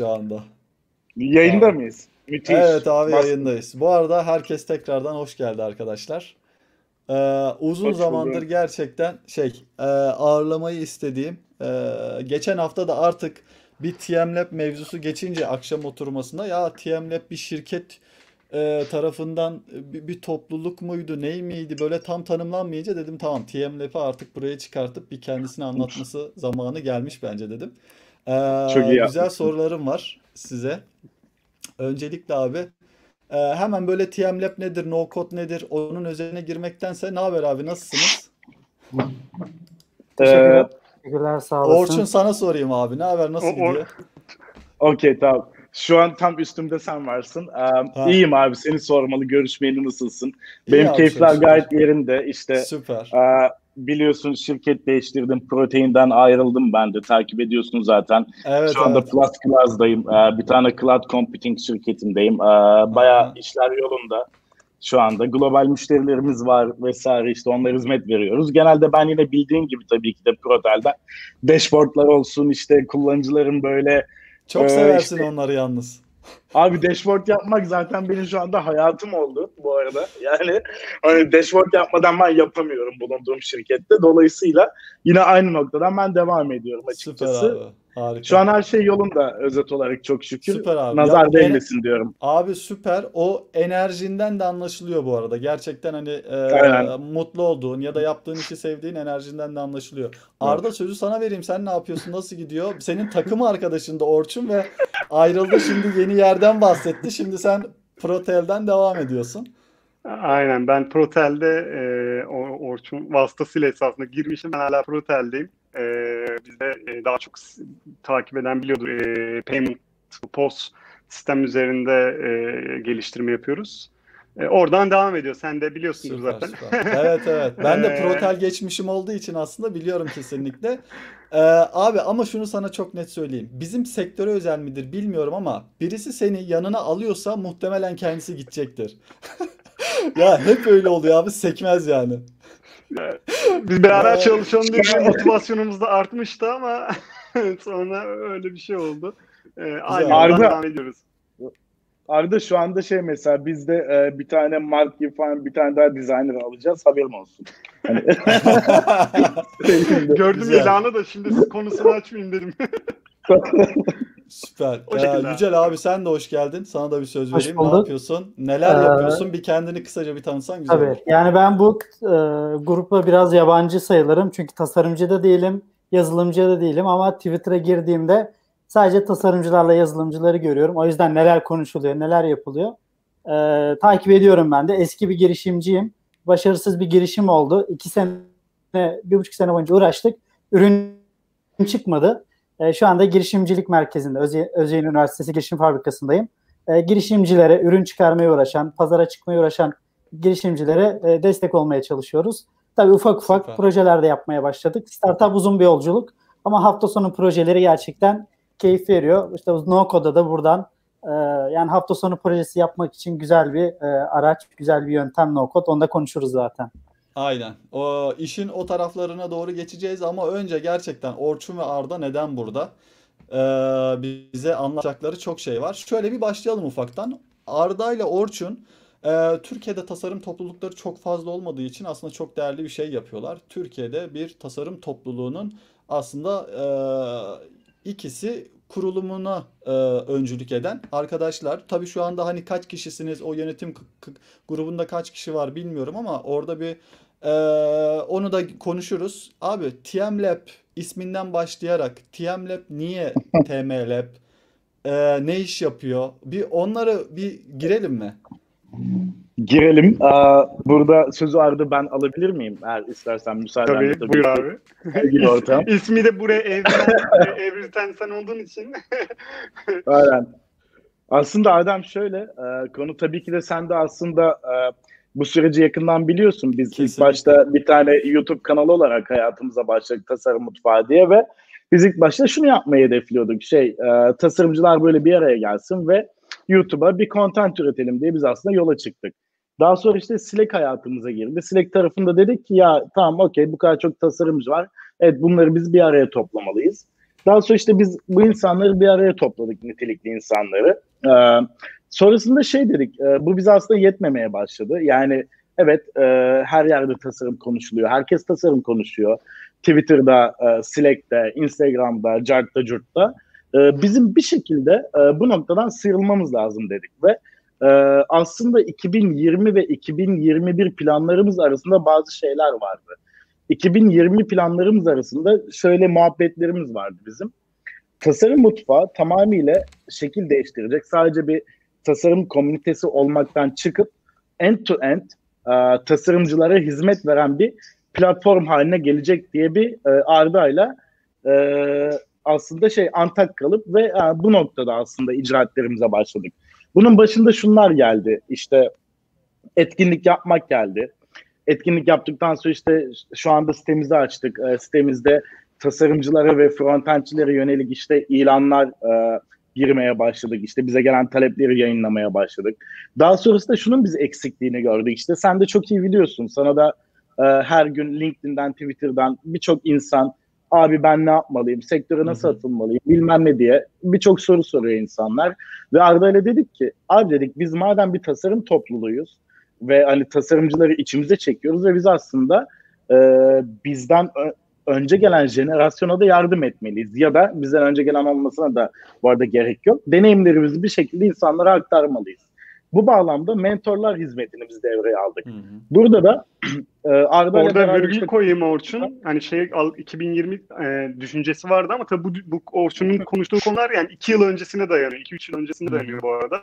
şu anda. Yayında abi. mıyız? Müthiş. Evet abi Mas- yayındayız. Bu arada herkes tekrardan hoş geldi arkadaşlar. Ee, uzun hoş zamandır buldum. gerçekten şey e, ağırlamayı istediğim e, geçen hafta da artık bir TMLab mevzusu geçince akşam oturmasında ya TMLab bir şirket e, tarafından bir, bir topluluk muydu ney miydi böyle tam tanımlanmayınca dedim tamam TMLab'i artık buraya çıkartıp bir kendisini anlatması zamanı gelmiş bence dedim. Ee, Çok iyi güzel sorularım var size. Öncelikle abi e, hemen böyle TMLab nedir, no code nedir onun üzerine girmektense ne haber abi nasılsınız? Teşekkürler. Teşekkürler sağ olasın. Orçun sana sorayım abi ne haber nasıl o, gidiyor? Okey tamam. Şu an tam üstümde sen varsın. Um, iyiyim abi seni sormalı görüşmeyeli nasılsın? İyi Benim keyifler gayet yerinde. İşte Süper. Uh, biliyorsun şirket değiştirdim. Proteinden ayrıldım ben de. Takip ediyorsun zaten. Evet, Şu anda evet. Plus Class'dayım. Uh, bir tane cloud computing şirketindeyim. Uh, bayağı işler yolunda şu anda. Global müşterilerimiz var vesaire işte onlara hizmet veriyoruz. Genelde ben yine bildiğin gibi tabii ki de Protel'den dashboardlar olsun işte kullanıcıların böyle çok ee, seversin işte, onları yalnız. Abi dashboard yapmak zaten benim şu anda hayatım oldu bu arada. Yani hani dashboard yapmadan ben yapamıyorum bulunduğum şirkette. Dolayısıyla yine aynı noktadan ben devam ediyorum açıkçası. Harika. Şu an her şey yolunda özet olarak çok şükür. Süper abi. Nazar ya, değmesin en, diyorum. Abi süper. O enerjinden de anlaşılıyor bu arada. Gerçekten hani e, mutlu olduğun ya da yaptığın işi sevdiğin enerjinden de anlaşılıyor. Arda sözü sana vereyim. Sen ne yapıyorsun? Nasıl gidiyor? Senin takım arkadaşın da Orçun ve ayrıldı şimdi yeni yerden bahsetti. Şimdi sen Protel'den devam ediyorsun. Aynen ben Protel'de e, Orçun vasıtasıyla esasında girmişim. Ben hala Protel'deyim. E, bizde e, daha çok takip eden biliyordur. E, payment POS sistem üzerinde e, geliştirme yapıyoruz. E, oradan devam ediyor. Sen de biliyorsunuz süper, zaten. Süper. Evet evet. Ben de Protel geçmişim olduğu için aslında biliyorum kesinlikle. Ee, abi ama şunu sana çok net söyleyeyim. Bizim sektöre özel midir bilmiyorum ama birisi seni yanına alıyorsa muhtemelen kendisi gidecektir. ya hep öyle oluyor abi sekmez yani. Biz beraber çalışalım diye motivasyonumuz da artmıştı ama sonra öyle bir şey oldu. Ee, aynı Arda, devam ediyoruz. Arda şu anda şey mesela biz de e, bir tane mark falan bir tane daha designer alacağız haberim olsun. Hani... Gördüm ilanı da şimdi konusunu açmayayım dedim. Süper. Ee, Yücel abi sen de hoş geldin. Sana da bir söz vereyim. Ne yapıyorsun? Neler ee, yapıyorsun? Bir kendini kısaca bir tanısan güzel tabii. olur. Yani ben bu e, grupla biraz yabancı sayılırım. Çünkü tasarımcı da değilim, yazılımcı da değilim ama Twitter'a girdiğimde sadece tasarımcılarla yazılımcıları görüyorum. O yüzden neler konuşuluyor, neler yapılıyor. E, takip ediyorum ben de. Eski bir girişimciyim. Başarısız bir girişim oldu. İki sene, bir buçuk sene boyunca uğraştık. Ürün çıkmadı. E, şu anda girişimcilik merkezinde, Özye, Özyeğin Üniversitesi Girişim Fabrikası'ndayım. E, girişimcilere, ürün çıkarmaya uğraşan, pazara çıkmaya uğraşan girişimcilere e, destek olmaya çalışıyoruz. Tabii ufak ufak Süper. projeler de yapmaya başladık. Startup uzun bir yolculuk ama hafta sonu projeleri gerçekten keyif veriyor. İşte No Code'a da buradan e, yani hafta sonu projesi yapmak için güzel bir e, araç, güzel bir yöntem No Code. Onu da konuşuruz zaten. Aynen. O işin o taraflarına doğru geçeceğiz ama önce gerçekten Orçun ve Arda neden burada? Ee, bize anlatacakları çok şey var. Şöyle bir başlayalım ufaktan. Arda ile Orçun e, Türkiye'de tasarım toplulukları çok fazla olmadığı için aslında çok değerli bir şey yapıyorlar. Türkiye'de bir tasarım topluluğunun aslında e, ikisi kurulumuna e, öncülük eden arkadaşlar. Tabii şu anda hani kaç kişisiniz o yönetim grubunda kaç kişi var bilmiyorum ama orada bir e, onu da konuşuruz. Abi TM Lab isminden başlayarak TM Lab niye TM Lab e, ne iş yapıyor? Bir onları bir girelim mi? Girelim. Burada sözü ardı ben alabilir miyim? Eğer istersen müsaade tabii, tabii. Buyur abi. Sevgili ortam. İsmi de buraya evrilen, evrilten sen olduğun için. Aynen. Aslında Adem şöyle, e, konu tabii ki de sen de aslında e, bu süreci yakından biliyorsun. Biz Kesinlikle. ilk başta bir tane YouTube kanalı olarak hayatımıza başladık Tasarım Mutfağı diye ve biz ilk başta şunu yapmayı hedefliyorduk. Şey, e, tasarımcılar böyle bir araya gelsin ve YouTube'a bir content üretelim diye biz aslında yola çıktık. Daha sonra işte Slack hayatımıza girdi. Slack tarafında dedik ki ya tamam okey bu kadar çok tasarımcı var. Evet bunları biz bir araya toplamalıyız. Daha sonra işte biz bu insanları bir araya topladık nitelikli insanları. Ee, sonrasında şey dedik e, bu bize aslında yetmemeye başladı. Yani evet e, her yerde tasarım konuşuluyor. Herkes tasarım konuşuyor. Twitter'da, e, Slack'te, Instagram'da, Cart'ta, Curt'ta. E, bizim bir şekilde e, bu noktadan sıyrılmamız lazım dedik ve e, aslında 2020 ve 2021 planlarımız arasında bazı şeyler vardı. 2020 planlarımız arasında şöyle muhabbetlerimiz vardı bizim. Tasarım mutfağı tamamıyla şekil değiştirecek. Sadece bir tasarım komünitesi olmaktan çıkıp end to end e, tasarımcılara hizmet veren bir platform haline gelecek diye bir e, ardayla e, aslında şey antak kalıp ve e, bu noktada aslında icraatlerimize başladık. Bunun başında şunlar geldi. İşte etkinlik yapmak geldi. Etkinlik yaptıktan sonra işte şu anda sitemizi açtık. E, sitemizde tasarımcılara ve frontendçilere yönelik işte ilanlar e, girmeye başladık. İşte bize gelen talepleri yayınlamaya başladık. Daha sonrasında şunun biz eksikliğini gördük. İşte sen de çok iyi biliyorsun. Sana da e, her gün LinkedIn'den, Twitter'dan birçok insan abi ben ne yapmalıyım, sektöre nasıl atılmalıyım bilmem ne diye birçok soru soruyor insanlar. Ve Arda ile dedik ki abi dedik biz madem bir tasarım topluluğuyuz ve hani tasarımcıları içimize çekiyoruz ve biz aslında e, bizden önce gelen jenerasyona da yardım etmeliyiz. Ya da bizden önce gelen olmasına da bu arada gerek yok. Deneyimlerimizi bir şekilde insanlara aktarmalıyız. Bu bağlamda mentorlar hizmetini biz devreye aldık. Hı hı. Burada da e, Arda Orada virgül işte... koyayım Orçun. Hani şey 2020 e, düşüncesi vardı ama tabii bu, bu Orçun'un konuştuğu konular yani 2 yıl öncesine dayanıyor. 2-3 yıl öncesine dayanıyor bu arada.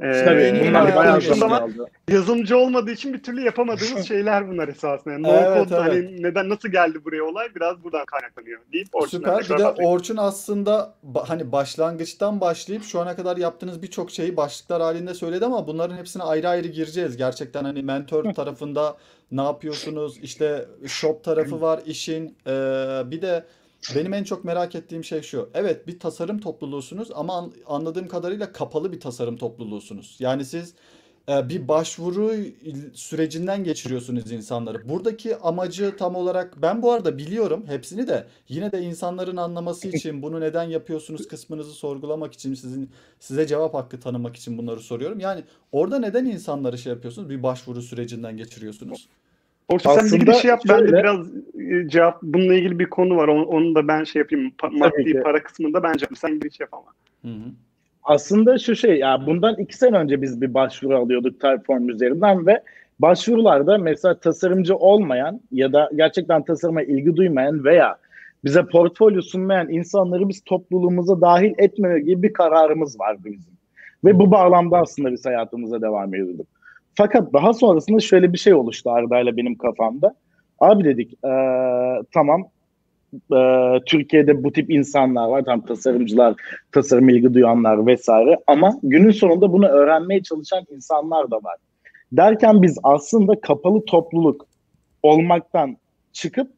Ee, Tabii bunlar bayağı ama yazılımcı olmadığı için bir türlü yapamadığımız şeyler bunlar esasında. Yani no evet, code, evet. hani neden nasıl geldi buraya olay biraz buradan kaynaklanıyor deyip Süper. Bir de Orçun aslında hani başlangıçtan başlayıp şu ana kadar yaptığınız birçok şeyi başlıklar halinde söyledi ama bunların hepsine ayrı ayrı gireceğiz. Gerçekten hani mentor tarafında ne yapıyorsunuz? İşte shop tarafı var işin. Ee, bir de benim en çok merak ettiğim şey şu. Evet bir tasarım topluluğusunuz ama anladığım kadarıyla kapalı bir tasarım topluluğusunuz. Yani siz e, bir başvuru sürecinden geçiriyorsunuz insanları. Buradaki amacı tam olarak ben bu arada biliyorum hepsini de yine de insanların anlaması için bunu neden yapıyorsunuz kısmınızı sorgulamak için sizin size cevap hakkı tanımak için bunları soruyorum. Yani orada neden insanları şey yapıyorsunuz? Bir başvuru sürecinden geçiriyorsunuz. Orta sen Aslında bir şey yap. Şöyle, ben de biraz e, cevap bununla ilgili bir konu var. Onu, onu da ben şey yapayım. Pa- maddi para kısmında bence sen bir şey yapama. Hı hı. Aslında şu şey ya bundan iki sene önce biz bir başvuru alıyorduk Typeform üzerinden ve başvurularda mesela tasarımcı olmayan ya da gerçekten tasarıma ilgi duymayan veya bize portfolyo sunmayan insanları biz topluluğumuza dahil etmeme gibi bir kararımız vardı bizim. Ve bu bağlamda aslında biz hayatımıza devam ediyorduk. Fakat daha sonrasında şöyle bir şey oluştu Arda'yla benim kafamda. Abi dedik ee, tamam e, Türkiye'de bu tip insanlar var. Tam tasarımcılar, tasarım ilgi duyanlar vesaire. Ama günün sonunda bunu öğrenmeye çalışan insanlar da var. Derken biz aslında kapalı topluluk olmaktan çıkıp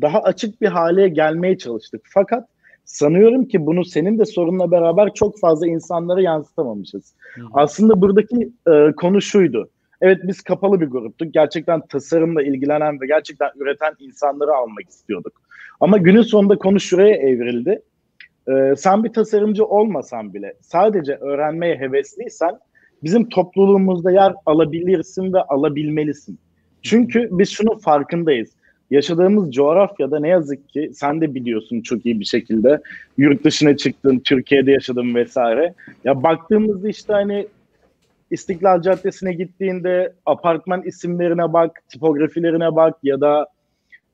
daha açık bir hale gelmeye çalıştık. Fakat sanıyorum ki bunu senin de sorunla beraber çok fazla insanlara yansıtamamışız. Hı. Aslında buradaki e, konu şuydu. Evet biz kapalı bir gruptuk. Gerçekten tasarımla ilgilenen ve gerçekten üreten insanları almak istiyorduk. Ama günün sonunda konu şuraya evrildi. Ee, sen bir tasarımcı olmasan bile sadece öğrenmeye hevesliysen bizim topluluğumuzda yer alabilirsin ve alabilmelisin. Çünkü biz şunun farkındayız. Yaşadığımız coğrafyada ne yazık ki sen de biliyorsun çok iyi bir şekilde yurt dışına çıktın, Türkiye'de yaşadın vesaire. Ya baktığımızda işte hani İstiklal Caddesi'ne gittiğinde apartman isimlerine bak, tipografilerine bak ya da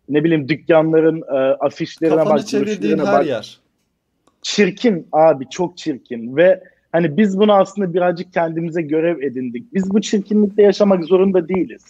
ne bileyim dükkanların e, afişlerine Kafanı bak. çevirdiğin her bak. yer. Çirkin abi çok çirkin ve hani biz bunu aslında birazcık kendimize görev edindik. Biz bu çirkinlikte yaşamak zorunda değiliz.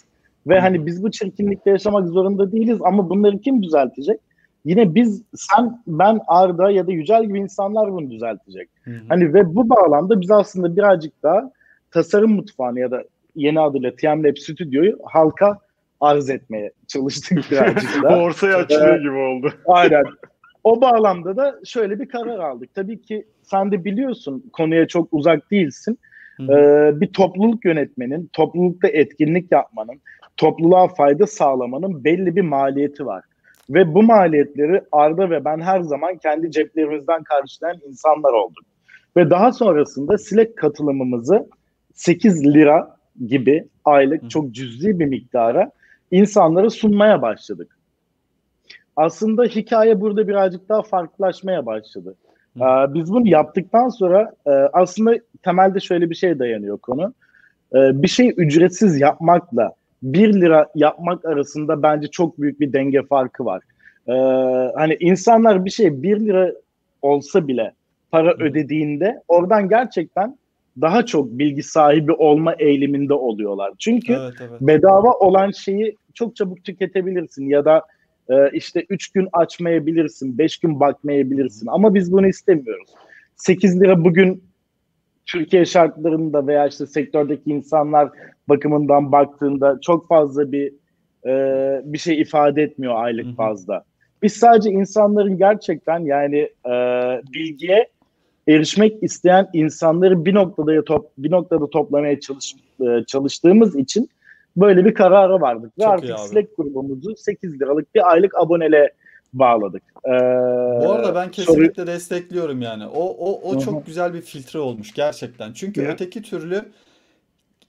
Ve hani biz bu çirkinlikte yaşamak zorunda değiliz ama bunları kim düzeltecek? Yine biz, sen, ben, Arda ya da Yücel gibi insanlar bunu düzeltecek. Hı Hani ve bu bağlamda biz aslında birazcık daha tasarım mutfağını ya da yeni adıyla TM Lab Studio'yu halka arz etmeye çalıştık birazcık da. Borsaya açılıyor ee, gibi oldu. Aynen. O bağlamda da şöyle bir karar aldık. Tabii ki sen de biliyorsun konuya çok uzak değilsin. Ee, bir topluluk yönetmenin, toplulukta etkinlik yapmanın, topluluğa fayda sağlamanın belli bir maliyeti var. Ve bu maliyetleri Arda ve ben her zaman kendi ceplerimizden karşılayan insanlar olduk. Ve daha sonrasında Slack katılımımızı 8 lira gibi aylık çok cüzi bir miktara insanlara sunmaya başladık. Aslında hikaye burada birazcık daha farklılaşmaya başladı. Ee, biz bunu yaptıktan sonra e, aslında temelde şöyle bir şey dayanıyor konu. Ee, bir şey ücretsiz yapmakla 1 lira yapmak arasında bence çok büyük bir denge farkı var. Ee, hani insanlar bir şey 1 lira olsa bile para ödediğinde oradan gerçekten daha çok bilgi sahibi olma eğiliminde oluyorlar. Çünkü evet, evet. bedava olan şeyi çok çabuk tüketebilirsin ya da e, işte 3 gün açmayabilirsin, 5 gün bakmayabilirsin ama biz bunu istemiyoruz. 8 lira bugün Türkiye şartlarında veya işte sektördeki insanlar bakımından baktığında çok fazla bir e, bir şey ifade etmiyor aylık fazla. Biz sadece insanların gerçekten yani e, bilgiye erişmek isteyen insanları bir noktada top, bir noktada toplamaya çalış, e, çalıştığımız için böyle bir karara vardık. Ve Çok artık Slack grubumuzu 8 liralık bir aylık abonele bağladık. Ee, Bu arada ben kesinlikle soru... destekliyorum yani. O o o çok güzel bir filtre olmuş gerçekten. Çünkü Hı-hı. öteki türlü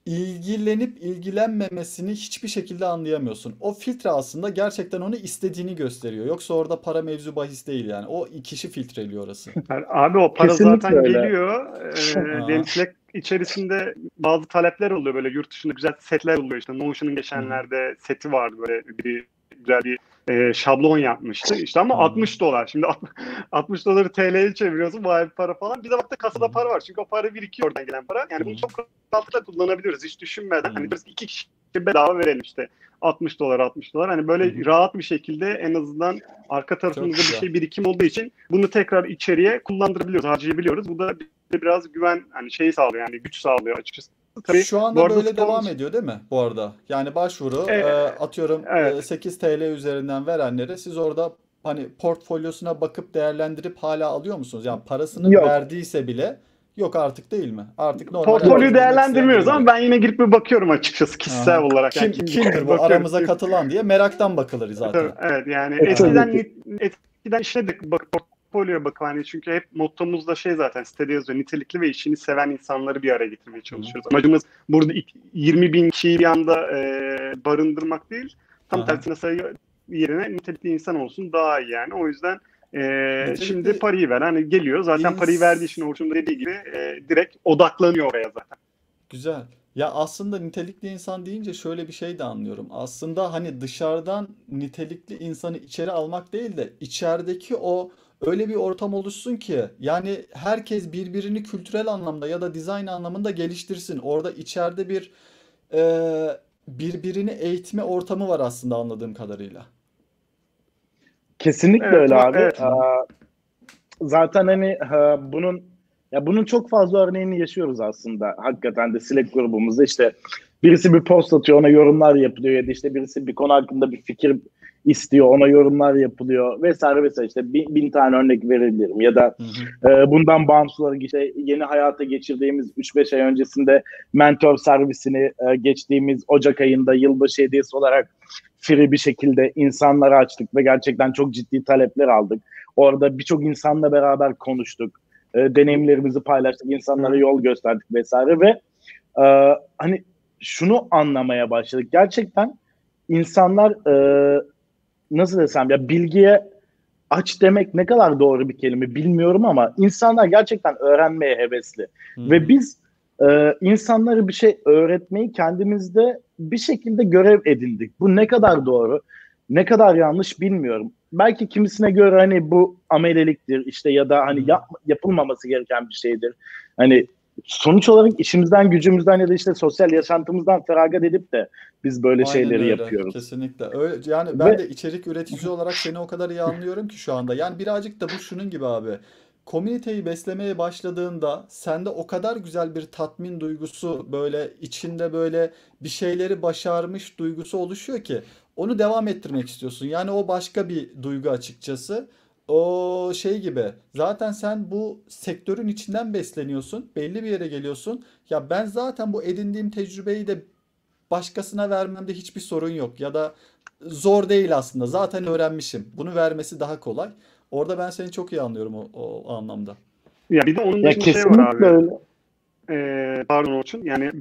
ilgilenip ilgilenmemesini hiçbir şekilde anlayamıyorsun. O filtre aslında gerçekten onu istediğini gösteriyor. Yoksa orada para mevzu bahis değil yani. O kişi filtreliyor orası. Yani abi o para Kesinlikle zaten öyle. geliyor. Ee, içerisinde bazı talepler oluyor böyle yurt dışında güzel setler oluyor işte Notion'un geçenlerde seti vardı böyle bir güzel bir e, şablon yapmıştı. İşte ama 60 dolar. Şimdi 60 doları TL'ye çeviriyorsun. Bir para falan. Bir de bakta kasada para var. Çünkü o para birikiyor oradan gelen para. Yani bunu çok rahatlıkla kullanabiliyoruz. Hiç düşünmeden. Hani biz iki kişi bedava verelim işte. 60 dolar 60 dolar. Hani böyle rahat bir şekilde en azından arka tarafımızda bir şey birikim olduğu için bunu tekrar içeriye kullandırabiliyoruz, harcayabiliyoruz. Bu da biraz güven hani şey sağlıyor yani güç sağlıyor açıkçası. Tabii, Şu anda böyle devam ediyor değil mi bu arada? Yani başvuru e, e, atıyorum evet. 8 TL üzerinden verenlere siz orada hani portfolyosuna bakıp değerlendirip hala alıyor musunuz? Yani parasını Yok. verdiyse bile Yok artık değil mi? Artık normal. Portfolyo değerlendirmiyoruz ama ben yine girip bir bakıyorum açıkçası kişisel Aha. olarak. Kim, yani kim, kimdir bu aramıza katılan diye meraktan bakılır zaten. Evet yani eskiden eskiden işte de bak portfolyoya bakıp hani çünkü hep mottomuz da şey zaten sitede yazıyor nitelikli ve işini seven insanları bir araya getirmeye çalışıyoruz. Hı. Amacımız burada 20 bin kişiyi bir anda e, barındırmak değil. Tam Aha. tersine sayı yerine nitelikli insan olsun daha iyi yani. O yüzden e, şimdi parayı ver. Hani geliyor zaten ins- parayı verdiği için Orçun dediği gibi e, direkt odaklanıyor oraya zaten. Güzel. Ya aslında nitelikli insan deyince şöyle bir şey de anlıyorum. Aslında hani dışarıdan nitelikli insanı içeri almak değil de içerideki o öyle bir ortam oluşsun ki yani herkes birbirini kültürel anlamda ya da dizayn anlamında geliştirsin. Orada içeride bir e, birbirini eğitme ortamı var aslında anladığım kadarıyla. Kesinlikle evet, öyle abi. Evet. zaten hani bunun ya bunun çok fazla örneğini yaşıyoruz aslında. Hakikaten de Slack grubumuzda işte birisi bir post atıyor ona yorumlar yapılıyor ya da işte birisi bir konu hakkında bir fikir istiyor ona yorumlar yapılıyor vesaire vesaire işte bin, bin tane örnek verebilirim ya da hı hı. E, bundan bağımsız olarak işte yeni hayata geçirdiğimiz 3-5 ay öncesinde mentor servisini e, geçtiğimiz Ocak ayında yılbaşı hediyesi olarak free bir şekilde insanlara açtık ve gerçekten çok ciddi talepler aldık. Orada birçok insanla beraber konuştuk. E, deneyimlerimizi paylaştık, insanlara yol gösterdik vesaire ve e, hani şunu anlamaya başladık. Gerçekten insanlar e, nasıl desem ya bilgiye aç demek ne kadar doğru bir kelime bilmiyorum ama insanlar gerçekten öğrenmeye hevesli. Hmm. Ve biz e, insanlara bir şey öğretmeyi kendimizde bir şekilde görev edindik. Bu ne kadar doğru, ne kadar yanlış bilmiyorum. Belki kimisine göre hani bu ameleliktir işte ya da hani yap, yapılmaması gereken bir şeydir. Hani sonuç olarak işimizden, gücümüzden ya da işte sosyal yaşantımızdan feragat edip de biz böyle Aynen şeyleri öyle. yapıyoruz. Kesinlikle. Öyle, yani ben Ve... de içerik üreticisi olarak seni o kadar iyi anlıyorum ki şu anda. Yani birazcık da bu şunun gibi abi. Komüniteyi beslemeye başladığında sende o kadar güzel bir tatmin duygusu böyle içinde böyle bir şeyleri başarmış duygusu oluşuyor ki onu devam ettirmek istiyorsun. Yani o başka bir duygu açıkçası o şey gibi zaten sen bu sektörün içinden besleniyorsun belli bir yere geliyorsun ya ben zaten bu edindiğim tecrübeyi de başkasına vermemde hiçbir sorun yok ya da zor değil aslında. Zaten öğrenmişim. Bunu vermesi daha kolay. Orada ben seni çok iyi anlıyorum o, o anlamda. Ya bir de onun dışında şey var abi. Öyle. Ee, pardon Orçun. Yani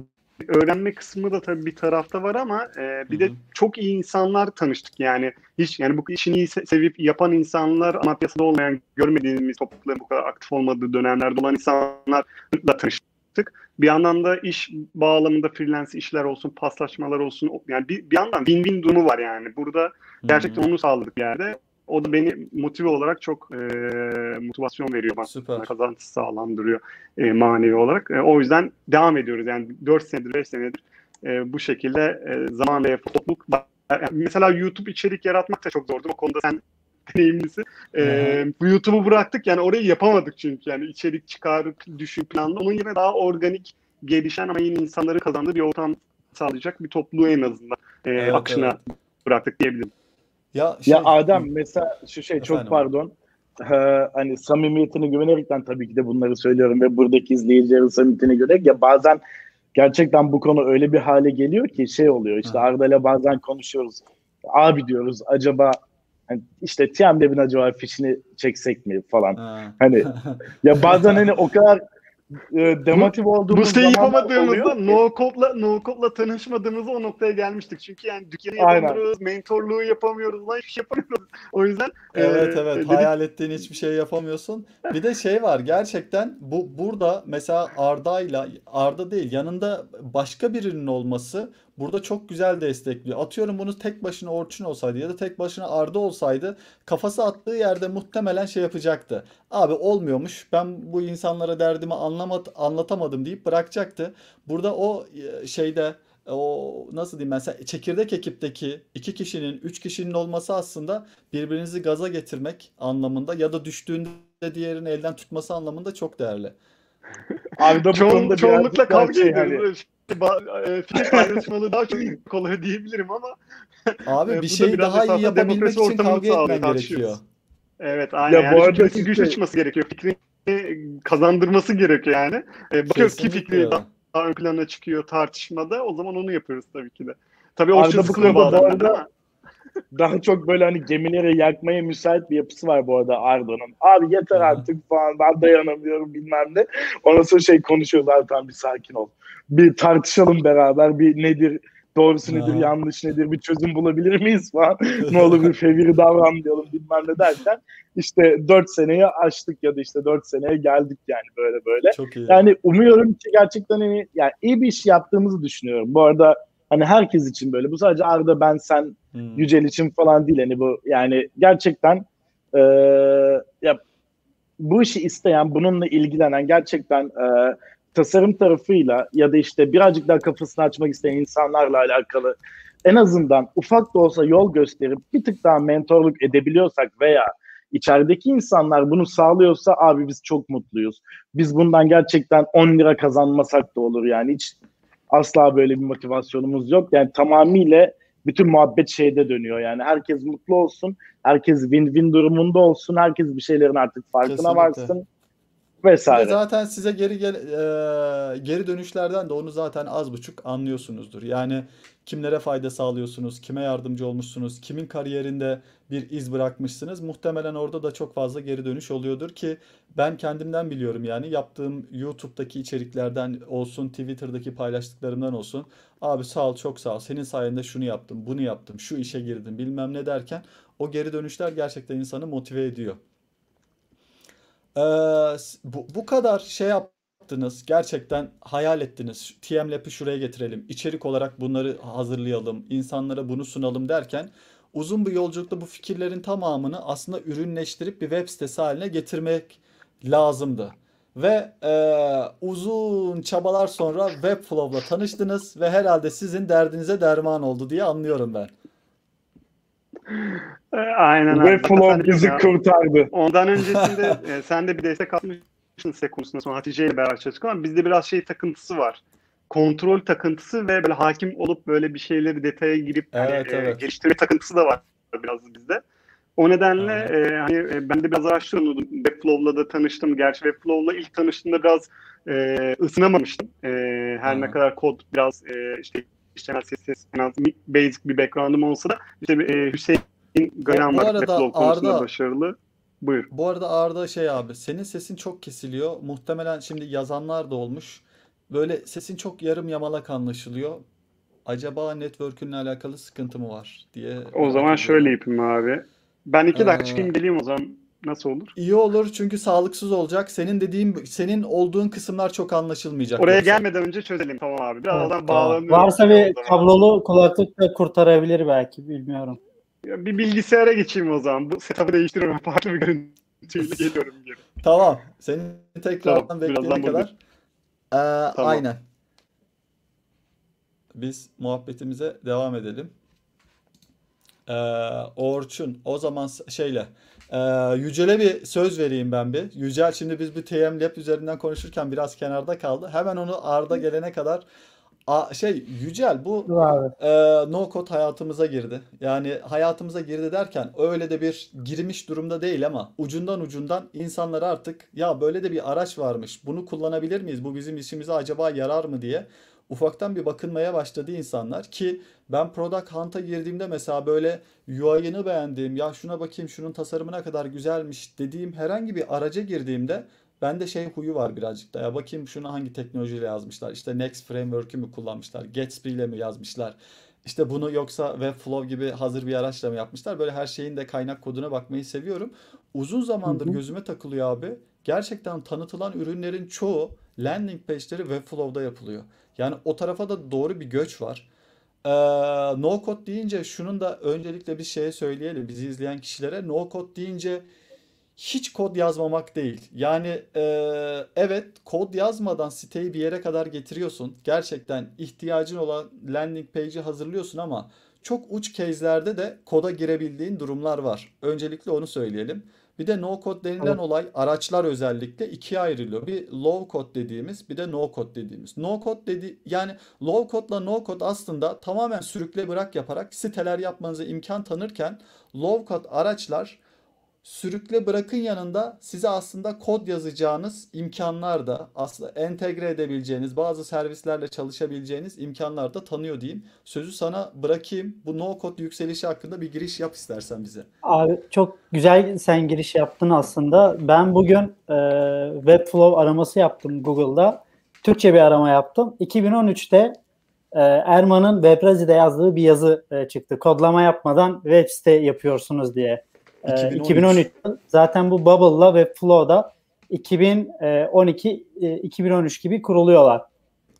öğrenme kısmı da tabii bir tarafta var ama e, bir Hı-hı. de çok iyi insanlar tanıştık yani hiç yani bu işini sevip yapan insanlar ama piyasada olmayan görmediğimiz toplulukların bu kadar aktif olmadığı dönemlerde olan insanlarla tanıştık. Bir yandan da iş bağlamında freelance işler olsun, paslaşmalar olsun yani bir, bir yandan win-win durumu var yani. Burada gerçekten Hı-hı. onu sağladık bir yerde. O da beni motive olarak çok e, motivasyon veriyor bana. Süper. Kazanç sağlandırıyor e, manevi olarak. E, o yüzden devam ediyoruz. Yani 4 senedir, 5 senedir e, bu şekilde e, zaman ve topluluk mesela YouTube içerik yaratmak da çok zordu. O konuda sen deneyimlisi. Ee, bu YouTube'u bıraktık yani orayı yapamadık çünkü yani içerik çıkarıp düşün planlı. Onun yerine daha organik gelişen ama yine insanların kazandığı bir ortam sağlayacak bir topluluğu en azından e, evet, akışına evet. bıraktık diyebilirim. Ya, şey, ya Adem mesela şu şey efendim. çok pardon. Ee, hani samimiyetine güvenerekten tabii ki de bunları söylüyorum ve buradaki izleyicilerin samimiyetine göre ya bazen gerçekten bu konu öyle bir hale geliyor ki şey oluyor işte Arda ile bazen konuşuyoruz. Abi diyoruz acaba hani işte TM'de bir acaba fişini çeksek mi falan. Ha. Hani ya bazen hani o kadar e, demotiv olduğumuz Bu şeyi yapamadığımızda no code'la no code'la tanışmadığımızda o noktaya gelmiştik. Çünkü yani dükkanı yapamıyoruz, mentorluğu yapamıyoruz, lan hiçbir şey yapamıyoruz. O yüzden Evet e, evet dedik... hayal ettiğin hiçbir şey yapamıyorsun. Bir de şey var gerçekten bu burada mesela Arda'yla Arda değil yanında başka birinin olması burada çok güzel destekliyor. Atıyorum bunu tek başına Orçun olsaydı ya da tek başına Arda olsaydı kafası attığı yerde muhtemelen şey yapacaktı. Abi olmuyormuş ben bu insanlara derdimi anlamat anlatamadım deyip bırakacaktı. Burada o e, şeyde o nasıl diyeyim mesela çekirdek ekipteki iki kişinin, üç kişinin olması aslında birbirinizi gaza getirmek anlamında ya da düştüğünde diğerini elden tutması anlamında çok değerli. Abi da bu Çoğun, çoğunlukla kavga şey ediyoruz. Hani... Fikir paylaşmalı daha çok kolay diyebilirim ama Abi bir şey daha iyi yapabilmek için kavga etmen gerekiyor. Evet aynen. Ya yani bu arada güç işte... çıkması gerekiyor. Fikrini kazandırması gerekiyor yani. E, bakıyoruz ki fikri daha ön plana çıkıyor tartışmada. O zaman onu yapıyoruz tabii ki de. Tabii o Arda sıkılıyor arada daha çok böyle hani gemileri yakmaya müsait bir yapısı var bu arada Arda'nın. Abi yeter artık falan ben dayanamıyorum bilmem ne. Ondan sonra şey konuşuyorlar tam bir sakin ol. Bir tartışalım beraber bir nedir doğrusu nedir ha. yanlış nedir bir çözüm bulabilir miyiz falan. ne olur bir fevri davranmayalım bilmem ne derken işte dört seneye aştık ya da işte dört seneye geldik yani böyle böyle. Çok iyi. Yani umuyorum ki gerçekten hani yani iyi bir iş yaptığımızı düşünüyorum. Bu arada hani herkes için böyle. Bu sadece Arda ben sen hmm. Yücel için falan değil. Hani bu yani gerçekten e, ya bu işi isteyen, bununla ilgilenen gerçekten e, tasarım tarafıyla ya da işte birazcık daha kafasını açmak isteyen insanlarla alakalı en azından ufak da olsa yol gösterip bir tık daha mentorluk edebiliyorsak veya içerideki insanlar bunu sağlıyorsa abi biz çok mutluyuz. Biz bundan gerçekten 10 lira kazanmasak da olur yani hiç asla böyle bir motivasyonumuz yok. Yani tamamıyla bütün muhabbet şeyde dönüyor yani herkes mutlu olsun, herkes win-win durumunda olsun, herkes bir şeylerin artık farkına Kesinlikle. varsın vesaire. zaten size geri gel e, geri dönüşlerden de onu zaten az buçuk anlıyorsunuzdur. Yani kimlere fayda sağlıyorsunuz, kime yardımcı olmuşsunuz, kimin kariyerinde bir iz bırakmışsınız. Muhtemelen orada da çok fazla geri dönüş oluyordur ki ben kendimden biliyorum yani yaptığım YouTube'daki içeriklerden olsun, Twitter'daki paylaştıklarımdan olsun. Abi sağ ol, çok sağ ol. Senin sayende şunu yaptım, bunu yaptım, şu işe girdim bilmem ne derken o geri dönüşler gerçekten insanı motive ediyor. Ee, bu, bu kadar şey yaptınız. Gerçekten hayal ettiniz. TM Lab'i şuraya getirelim. İçerik olarak bunları hazırlayalım. insanlara bunu sunalım derken uzun bir yolculukta bu fikirlerin tamamını aslında ürünleştirip bir web sitesi haline getirmek lazımdı. Ve e, uzun çabalar sonra Webflow'la tanıştınız ve herhalde sizin derdinize derman oldu diye anlıyorum ben. E, aynen. Ve Flow bizi kurtardı. Ondan öncesinde e, sen de bir destek atmışsın SEC konusunda sonra Hatice ile beraber çalıştık ama bizde biraz şey takıntısı var. Kontrol takıntısı ve böyle hakim olup böyle bir şeyleri detaya girip evet, hani, evet. E, geliştirme takıntısı da var biraz bizde. O nedenle e, hani e, ben de biraz araştırıyordum. Webflow'la da tanıştım. Gerçi Webflow'la ilk tanıştığımda biraz e, ısınamamıştım. E, her Aha. ne kadar kod biraz e, işte HTML, CSS, en az basic bir background'ım olsa da işte e, Hüseyin Gayan var arada konusunda Arda- başarılı. Buyur. Bu arada Arda şey abi senin sesin çok kesiliyor. Muhtemelen şimdi yazanlar da olmuş. Böyle sesin çok yarım yamalak anlaşılıyor. Acaba network'ünle alakalı sıkıntı mı var diye O zaman şöyle yapayım abi. Ben iki dakika Ee, çıkayım geleyim o zaman. Nasıl olur? İyi olur çünkü sağlıksız olacak. Senin dediğin senin olduğun kısımlar çok anlaşılmayacak Oraya yoksa. gelmeden önce çözelim tamam abi. Birazdan Tamam. bağlanıyorum. Varsa bir kablolu kulaklık da kurtarabilir belki bilmiyorum. Ya Bir bilgisayara geçeyim o zaman. Bu setup'ı değiştiriyorum. Farklı bir görüntüyle geliyorum geri. Tamam. Seni tekrardan Tamam, bekleyene kadar. Ee, Tamam. aynen. Biz muhabbetimize devam edelim. Ee, Orçun o zaman şeyle ee, Yücel'e bir söz vereyim ben bir. Yücel şimdi biz bir TM Lab üzerinden konuşurken biraz kenarda kaldı. Hemen onu Arda gelene kadar A, şey Yücel bu e, no code hayatımıza girdi. Yani hayatımıza girdi derken öyle de bir girmiş durumda değil ama ucundan ucundan insanlar artık ya böyle de bir araç varmış. Bunu kullanabilir miyiz? Bu bizim işimize acaba yarar mı diye ufaktan bir bakınmaya başladı insanlar ki ben Product Hunt'a girdiğimde mesela böyle UI'ını beğendiğim ya şuna bakayım şunun tasarımına kadar güzelmiş dediğim herhangi bir araca girdiğimde Bende şey huyu var birazcık da ya bakayım şunu hangi teknolojiyle yazmışlar. İşte Next Framework'ü mü kullanmışlar? Gatsby ile mi yazmışlar? İşte bunu yoksa Webflow gibi hazır bir araçla mı yapmışlar? Böyle her şeyin de kaynak koduna bakmayı seviyorum. Uzun zamandır Hı hı. gözüme takılıyor abi. Gerçekten tanıtılan ürünlerin çoğu landing page'leri Webflow'da yapılıyor. Yani o tarafa da doğru bir göç var. Ee, no code deyince şunun da öncelikle bir şeye söyleyelim bizi izleyen kişilere. No code deyince hiç kod yazmamak değil. Yani e, evet kod yazmadan siteyi bir yere kadar getiriyorsun. Gerçekten ihtiyacın olan landing page'i hazırlıyorsun ama çok uç case'lerde de koda girebildiğin durumlar var. Öncelikle onu söyleyelim. Bir de no code denilen Evet. olay araçlar özellikle ikiye ayrılıyor. Bir low code dediğimiz bir de no code dediğimiz. No code dedi yani low code'la no code aslında tamamen sürükle bırak yaparak siteler yapmanıza imkan tanırken low code araçlar sürükle bırakın yanında size aslında kod yazacağınız imkanlar da aslında entegre edebileceğiniz bazı servislerle çalışabileceğiniz imkanlar da tanıyor diyeyim. Sözü sana bırakayım. Bu no code yükselişi hakkında bir giriş yap istersen bize. Abi çok güzel sen giriş yaptın aslında. Ben bugün e, Webflow araması yaptım Google'da. Türkçe bir arama yaptım. 2013'te e, Erman'ın Webrazi'de yazdığı bir yazı e, çıktı. Kodlama yapmadan web site yapıyorsunuz diye. E, 2013. 2013 zaten bu Bubble'la Webflow'da 2012 e, 2013 gibi kuruluyorlar.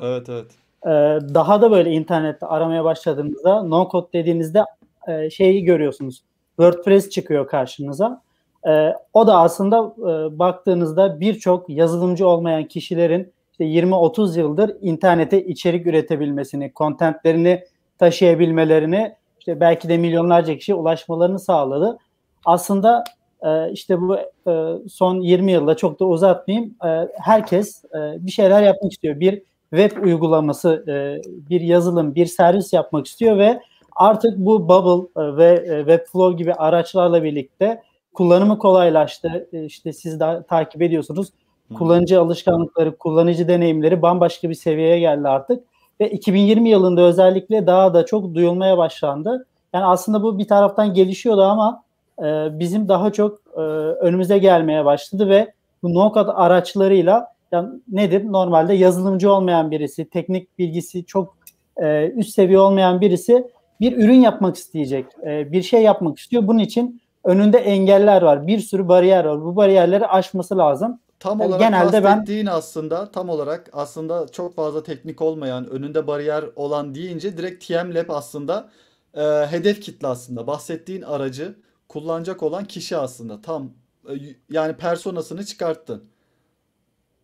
Evet evet. Ee, daha da böyle internette aramaya başladığınızda no code dediğinizde e, şeyi görüyorsunuz. WordPress çıkıyor karşınıza. Ee, o da aslında e, baktığınızda birçok yazılımcı olmayan kişilerin işte 20-30 yıldır internete içerik üretebilmesini, kontentlerini taşıyabilmelerini, işte belki de milyonlarca kişiye ulaşmalarını sağladı. Aslında e, işte bu e, son 20 yılda çok da uzatmayayım. E, herkes e, bir şeyler yapmak istiyor. Bir web uygulaması, e, bir yazılım, bir servis yapmak istiyor ve artık bu Bubble e, ve e, Webflow gibi araçlarla birlikte kullanımı kolaylaştı. E, işte siz de takip ediyorsunuz. Kullanıcı alışkanlıkları, kullanıcı deneyimleri bambaşka bir seviyeye geldi artık. Ve 2020 yılında özellikle daha da çok duyulmaya başlandı. Yani aslında bu bir taraftan gelişiyordu ama e, bizim daha çok e, önümüze gelmeye başladı ve bu no-code araçlarıyla yani nedir? Normalde yazılımcı olmayan birisi, teknik bilgisi çok e, üst seviye olmayan birisi bir ürün yapmak isteyecek, e, bir şey yapmak istiyor. Bunun için önünde engeller var, bir sürü bariyer var. Bu bariyerleri aşması lazım. Tam olarak genelde ben- aslında tam olarak aslında çok fazla teknik olmayan, önünde bariyer olan deyince direkt TM Lab aslında e, hedef kitle aslında. Bahsettiğin aracı kullanacak olan kişi aslında. Tam e, yani personasını çıkarttın.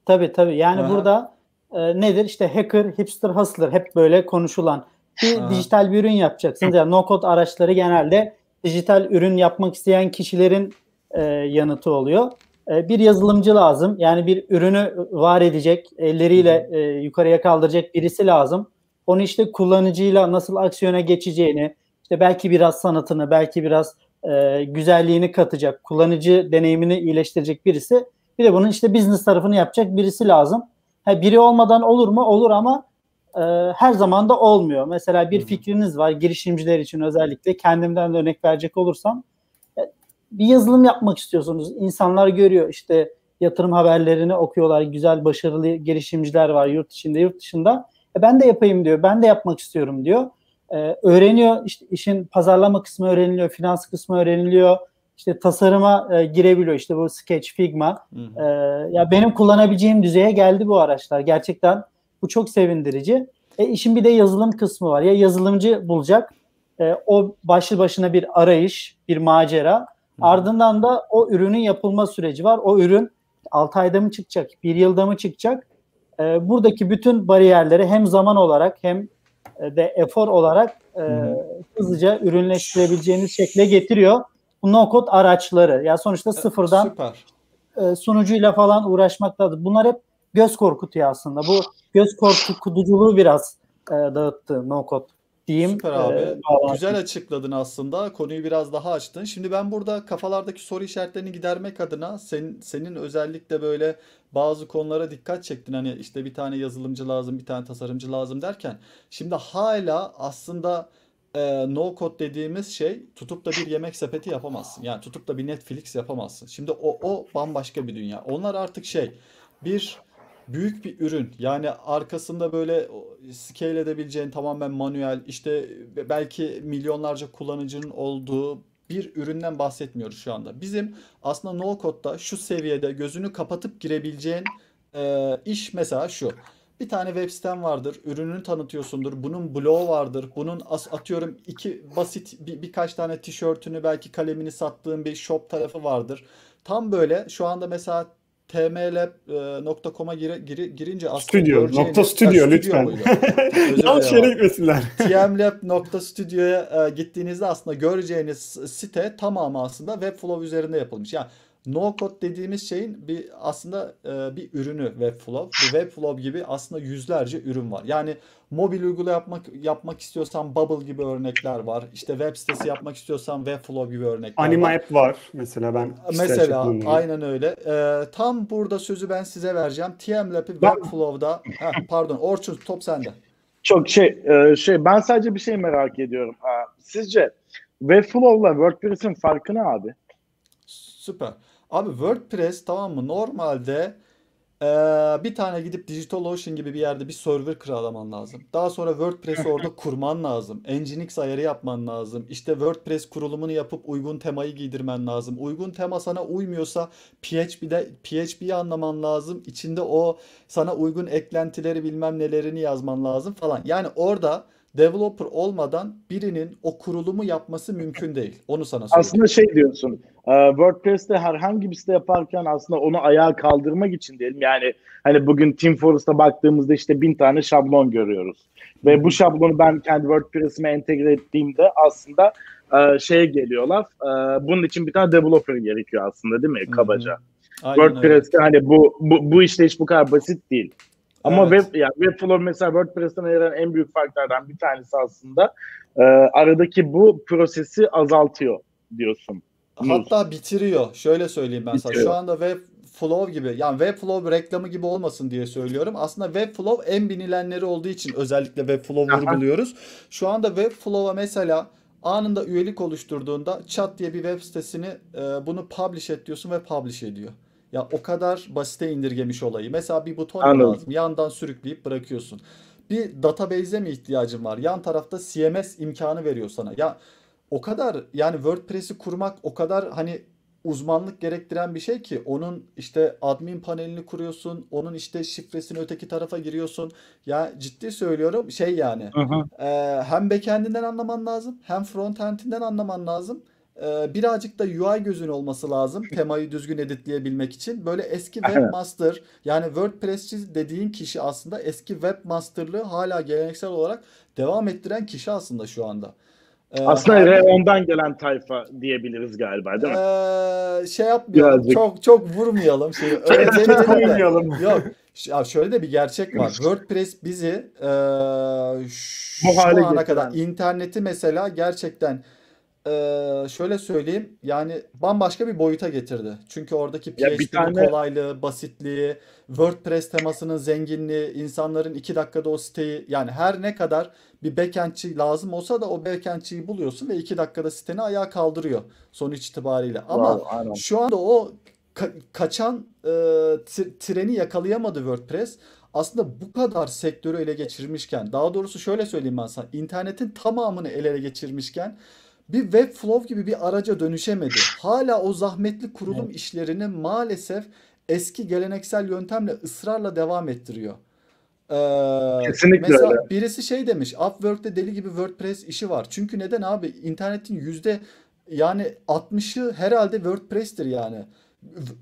Tabii tabii. Yani Aha. burada e, nedir? İşte hacker, hipster, hustler hep böyle konuşulan. Bir Aha. dijital bir ürün yapacaksınız. Yani no code araçları genelde dijital ürün yapmak isteyen kişilerin e, yanıtı oluyor. E, bir yazılımcı lazım. Yani bir ürünü var edecek, elleriyle e, yukarıya kaldıracak birisi lazım. Onu işte kullanıcıyla nasıl aksiyona geçeceğini, işte belki biraz sanatını, belki biraz e, güzelliğini katacak, kullanıcı deneyimini iyileştirecek birisi. Bir de bunun işte business tarafını yapacak birisi lazım. Ha, biri olmadan olur mu? Olur ama e, her zaman da olmuyor. Mesela bir fikriniz var girişimciler için özellikle kendimden de örnek verecek olursam e, bir yazılım yapmak istiyorsunuz. İnsanlar görüyor işte yatırım haberlerini okuyorlar. Güzel başarılı girişimciler var yurt içinde yurt dışında. E, ben de yapayım diyor. Ben de yapmak istiyorum diyor. E, öğreniyor işte işin pazarlama kısmı öğreniliyor, finans kısmı öğreniliyor. İşte tasarıma e, girebiliyor. İşte bu Sketch, Figma. Hı hı. E, ya benim kullanabileceğim düzeye geldi bu araçlar. Gerçekten bu çok sevindirici. E, işin bir de yazılım kısmı var. Ya yazılımcı bulacak. E, o başlı başına bir arayış, bir macera. Hı. Ardından da o ürünün yapılma süreci var. O ürün 6 ayda mı çıkacak, 1 yılda mı çıkacak? E, buradaki bütün bariyerleri hem zaman olarak hem de efor olarak e, hızlıca ürünleştirebileceğiniz şekle getiriyor. Bu no code araçları. Ya sonuçta sıfırdan Süper. E, sunucuyla falan uğraşmak lazım. Bunlar hep göz korkutuyor aslında. Bu göz korkutuculuğu biraz e, dağıttı no code diyeyim. Süper abi. Ee, Güzel açıkladın aslında. Konuyu biraz daha açtın. Şimdi ben burada kafalardaki soru işaretlerini gidermek adına sen, senin özellikle böyle bazı konulara dikkat çektin. Hani işte bir tane yazılımcı lazım, bir tane tasarımcı lazım derken. Şimdi hala aslında e, no code dediğimiz şey tutup da bir yemek sepeti yapamazsın. Yani tutup da bir Netflix yapamazsın. Şimdi o, o bambaşka bir dünya. Onlar artık şey bir büyük bir ürün. Yani arkasında böyle scale edebileceğin tamamen manuel işte belki milyonlarca kullanıcının olduğu bir üründen bahsetmiyoruz şu anda. Bizim aslında no code'da şu seviyede gözünü kapatıp girebileceğin e, iş mesela şu. Bir tane web sitem vardır. Ürününü tanıtıyorsundur. Bunun bloğu vardır. Bunun atıyorum iki basit bir, birkaç tane tişörtünü belki kalemini sattığın bir shop tarafı vardır. Tam böyle şu anda mesela tmlab.com'a gir, gir, girince aslında Studio, nokta stüdyo lütfen. Yanlış yere gitmesinler. tmlab.studio'ya e, gittiğinizde aslında göreceğiniz site tamamı aslında Webflow üzerinde yapılmış. Yani No code dediğimiz şeyin bir aslında e, bir ürünü Webflow. Bu Webflow gibi aslında yüzlerce ürün var. Yani mobil uygulama yapmak yapmak istiyorsan Bubble gibi örnekler var. İşte web sitesi yapmak istiyorsan Webflow gibi örnekler Anima var. App var mesela ben. Mesela aynen öyle. E, tam burada sözü ben size vereceğim. TMLab'i Webflow'da heh, pardon Orçun top sende. Çok şey e, şey ben sadece bir şey merak ediyorum. Sizce Webflow'la WordPress'in farkı ne abi? Süper. Abi WordPress tamam mı? Normalde ee, bir tane gidip DigitalOcean gibi bir yerde bir server kiralaman lazım. Daha sonra WordPress'i orada kurman lazım. Nginx ayarı yapman lazım. İşte WordPress kurulumunu yapıp uygun temayı giydirmen lazım. Uygun tema sana uymuyorsa PHP'de PHP'yi anlaman lazım. İçinde o sana uygun eklentileri bilmem nelerini yazman lazım falan. Yani orada developer olmadan birinin o kurulumu yapması mümkün değil. Onu sana söyleyeyim. Aslında şey diyorsun. E, WordPress'te herhangi bir site yaparken aslında onu ayağa kaldırmak için diyelim. Yani hani bugün Team Forest'a baktığımızda işte bin tane şablon görüyoruz. Ve bu şablonu ben kendi WordPress'ime entegre ettiğimde aslında e, şeye geliyorlar. E, bunun için bir tane developer gerekiyor aslında değil mi? Kabaca. Aynen WordPress'te öyle. hani bu, bu, bu işleyiş bu kadar basit değil. Ama evet. web yani Webflow mesela WordPress'ten ayıran en büyük farklardan bir tanesi aslında e, aradaki bu prosesi azaltıyor diyorsun. Hatta bitiriyor. Şöyle söyleyeyim ben bitiriyor. sana. Şu anda Webflow gibi yani Webflow reklamı gibi olmasın diye söylüyorum. Aslında Webflow en binilenleri olduğu için özellikle Webflow vurguluyoruz. Şu anda Webflow'a mesela anında üyelik oluşturduğunda chat diye bir web sitesini e, bunu publish et diyorsun ve publish ediyor. Ya o kadar basite indirgemiş olayı. Mesela bir buton Anladım. lazım. Yandan sürükleyip bırakıyorsun. Bir database'e mi ihtiyacın var? Yan tarafta CMS imkanı veriyor sana. Ya o kadar yani WordPress'i kurmak o kadar hani uzmanlık gerektiren bir şey ki onun işte admin panelini kuruyorsun. Onun işte şifresini öteki tarafa giriyorsun. Ya ciddi söylüyorum şey yani. E, hem backend'inden anlaman lazım hem frontend'inden anlaman lazım e, birazcık da UI gözün olması lazım temayı düzgün editleyebilmek için. Böyle eski webmaster yani WordPress'çi dediğin kişi aslında eski webmasterlığı hala geleneksel olarak devam ettiren kişi aslında şu anda. Ee, aslında hani, ondan gelen tayfa diyebiliriz galiba değil mi? Ee, şey yapmayalım. Birazcık. Çok çok vurmayalım şeyi. Vurmayalım. Yok. Ya şöyle de bir gerçek var. WordPress bizi e, şu Bu hale ana kadar interneti mesela gerçekten e, şöyle söyleyeyim yani bambaşka bir boyuta getirdi. Çünkü oradaki PHP'nin tane... kolaylığı, basitliği, WordPress temasının zenginliği, insanların iki dakikada o siteyi yani her ne kadar bir backendçi lazım olsa da o backendçiyi buluyorsun ve iki dakikada siteni ayağa kaldırıyor sonuç itibariyle. Ama wow, şu anda o ka- kaçan e, treni yakalayamadı WordPress aslında bu kadar sektörü ele geçirmişken daha doğrusu şöyle söyleyeyim ben sana internetin tamamını ele geçirmişken bir Webflow gibi bir araca dönüşemedi. Hala o zahmetli kurulum evet. işlerini maalesef eski geleneksel yöntemle ısrarla devam ettiriyor. Ee, Kesinlikle mesela öyle. birisi şey demiş Upwork'te deli gibi WordPress işi var. Çünkü neden abi internetin yüzde yani 60'ı herhalde WordPress'tir yani.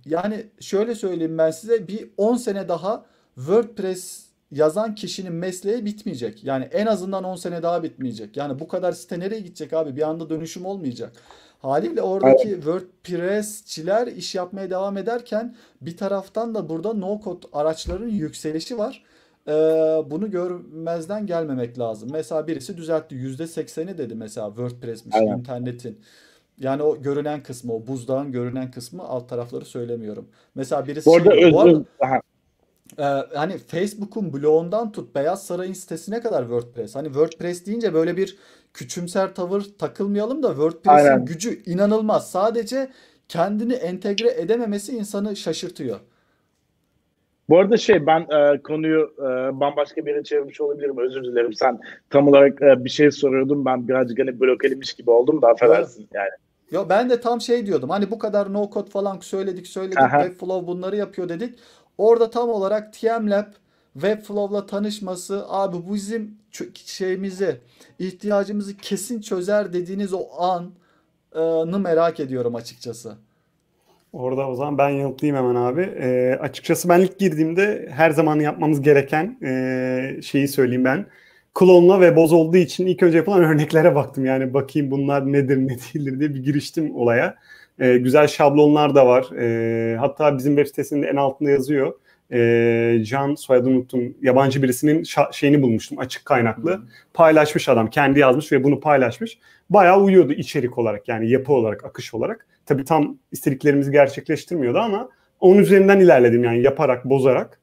Yani şöyle söyleyeyim ben size bir 10 sene daha WordPress yazan kişinin mesleği bitmeyecek. Yani en azından 10 sene daha bitmeyecek. Yani bu kadar site nereye gidecek abi? Bir anda dönüşüm olmayacak. Haliyle oradaki evet. WordPress'çiler iş yapmaya devam ederken bir taraftan da burada no code araçların yükselişi var. Ee, bunu görmezden gelmemek lazım. Mesela birisi düzeltti. %80'i dedi mesela WordPress'miş evet. internetin. Yani o görünen kısmı, o buzdağın görünen kısmı alt tarafları söylemiyorum. Mesela birisi bu arada şey, özür, bu e, hani Facebook'un bloğundan tut Beyaz Saray'ın sitesine kadar WordPress. Hani WordPress deyince böyle bir küçümser tavır takılmayalım da WordPress'in gücü inanılmaz. Sadece kendini entegre edememesi insanı şaşırtıyor. Bu arada şey ben e, konuyu e, bambaşka bir yere çevirmiş olabilirim. Özür dilerim. Sen tam olarak e, bir şey soruyordun. Ben birazcık hani blokelemiş gibi oldum da affedersin yani. Yo ben de tam şey diyordum. Hani bu kadar no code falan söyledik söyledik. Aha. Webflow bunları yapıyor dedik. Orada tam olarak TMLab Webflow'la tanışması abi bu bizim şeyimizi ihtiyacımızı kesin çözer dediğiniz o anı merak ediyorum açıkçası. Orada o zaman ben yanıtlayayım hemen abi. E, açıkçası ben ilk girdiğimde her zaman yapmamız gereken e, şeyi söyleyeyim ben. Klonla ve boz olduğu için ilk önce yapılan örneklere baktım. Yani bakayım bunlar nedir ne değildir diye bir giriştim olaya. E, güzel şablonlar da var. E, hatta bizim web sitesinde en altında yazıyor. E, Can soyadını unuttum. Yabancı birisinin şeyini bulmuştum açık kaynaklı. Hmm. Paylaşmış adam. Kendi yazmış ve bunu paylaşmış. Bayağı uyuyordu içerik olarak yani yapı olarak, akış olarak. Tabii tam istediklerimizi gerçekleştirmiyordu ama onun üzerinden ilerledim yani yaparak, bozarak.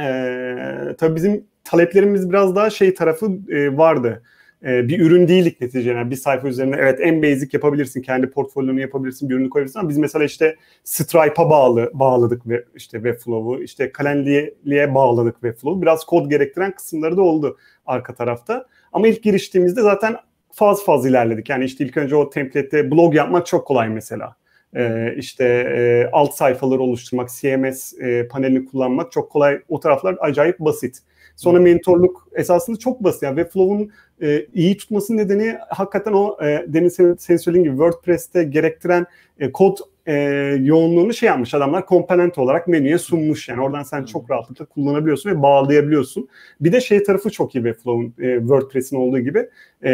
Ee, tabii bizim taleplerimiz biraz daha şey tarafı e, vardı e, bir ürün değildik neticede. Yani bir sayfa üzerinde evet en basic yapabilirsin. Kendi portfolyonu yapabilirsin. Bir ürünü koyabilirsin ama biz mesela işte Stripe'a bağlı bağladık ve işte Webflow'u işte Calendly'e bağladık Webflow'u. Biraz kod gerektiren kısımları da oldu arka tarafta. Ama ilk giriştiğimizde zaten faz faz ilerledik. Yani işte ilk önce o template'te blog yapmak çok kolay mesela. Ee, işte e, alt sayfaları oluşturmak, CMS e, panelini kullanmak çok kolay. O taraflar acayip basit. Sonra mentorluk esasında çok basit. Yani Webflow'un e, iyi tutması nedeni hakikaten o e, demin senin, senin söylediğin gibi WordPress'te gerektiren e, kod e, yoğunluğunu şey yapmış adamlar komponent olarak menüye sunmuş. Yani oradan sen çok rahatlıkla kullanabiliyorsun ve bağlayabiliyorsun. Bir de şey tarafı çok iyi Webflow'un e, WordPress'in olduğu gibi e,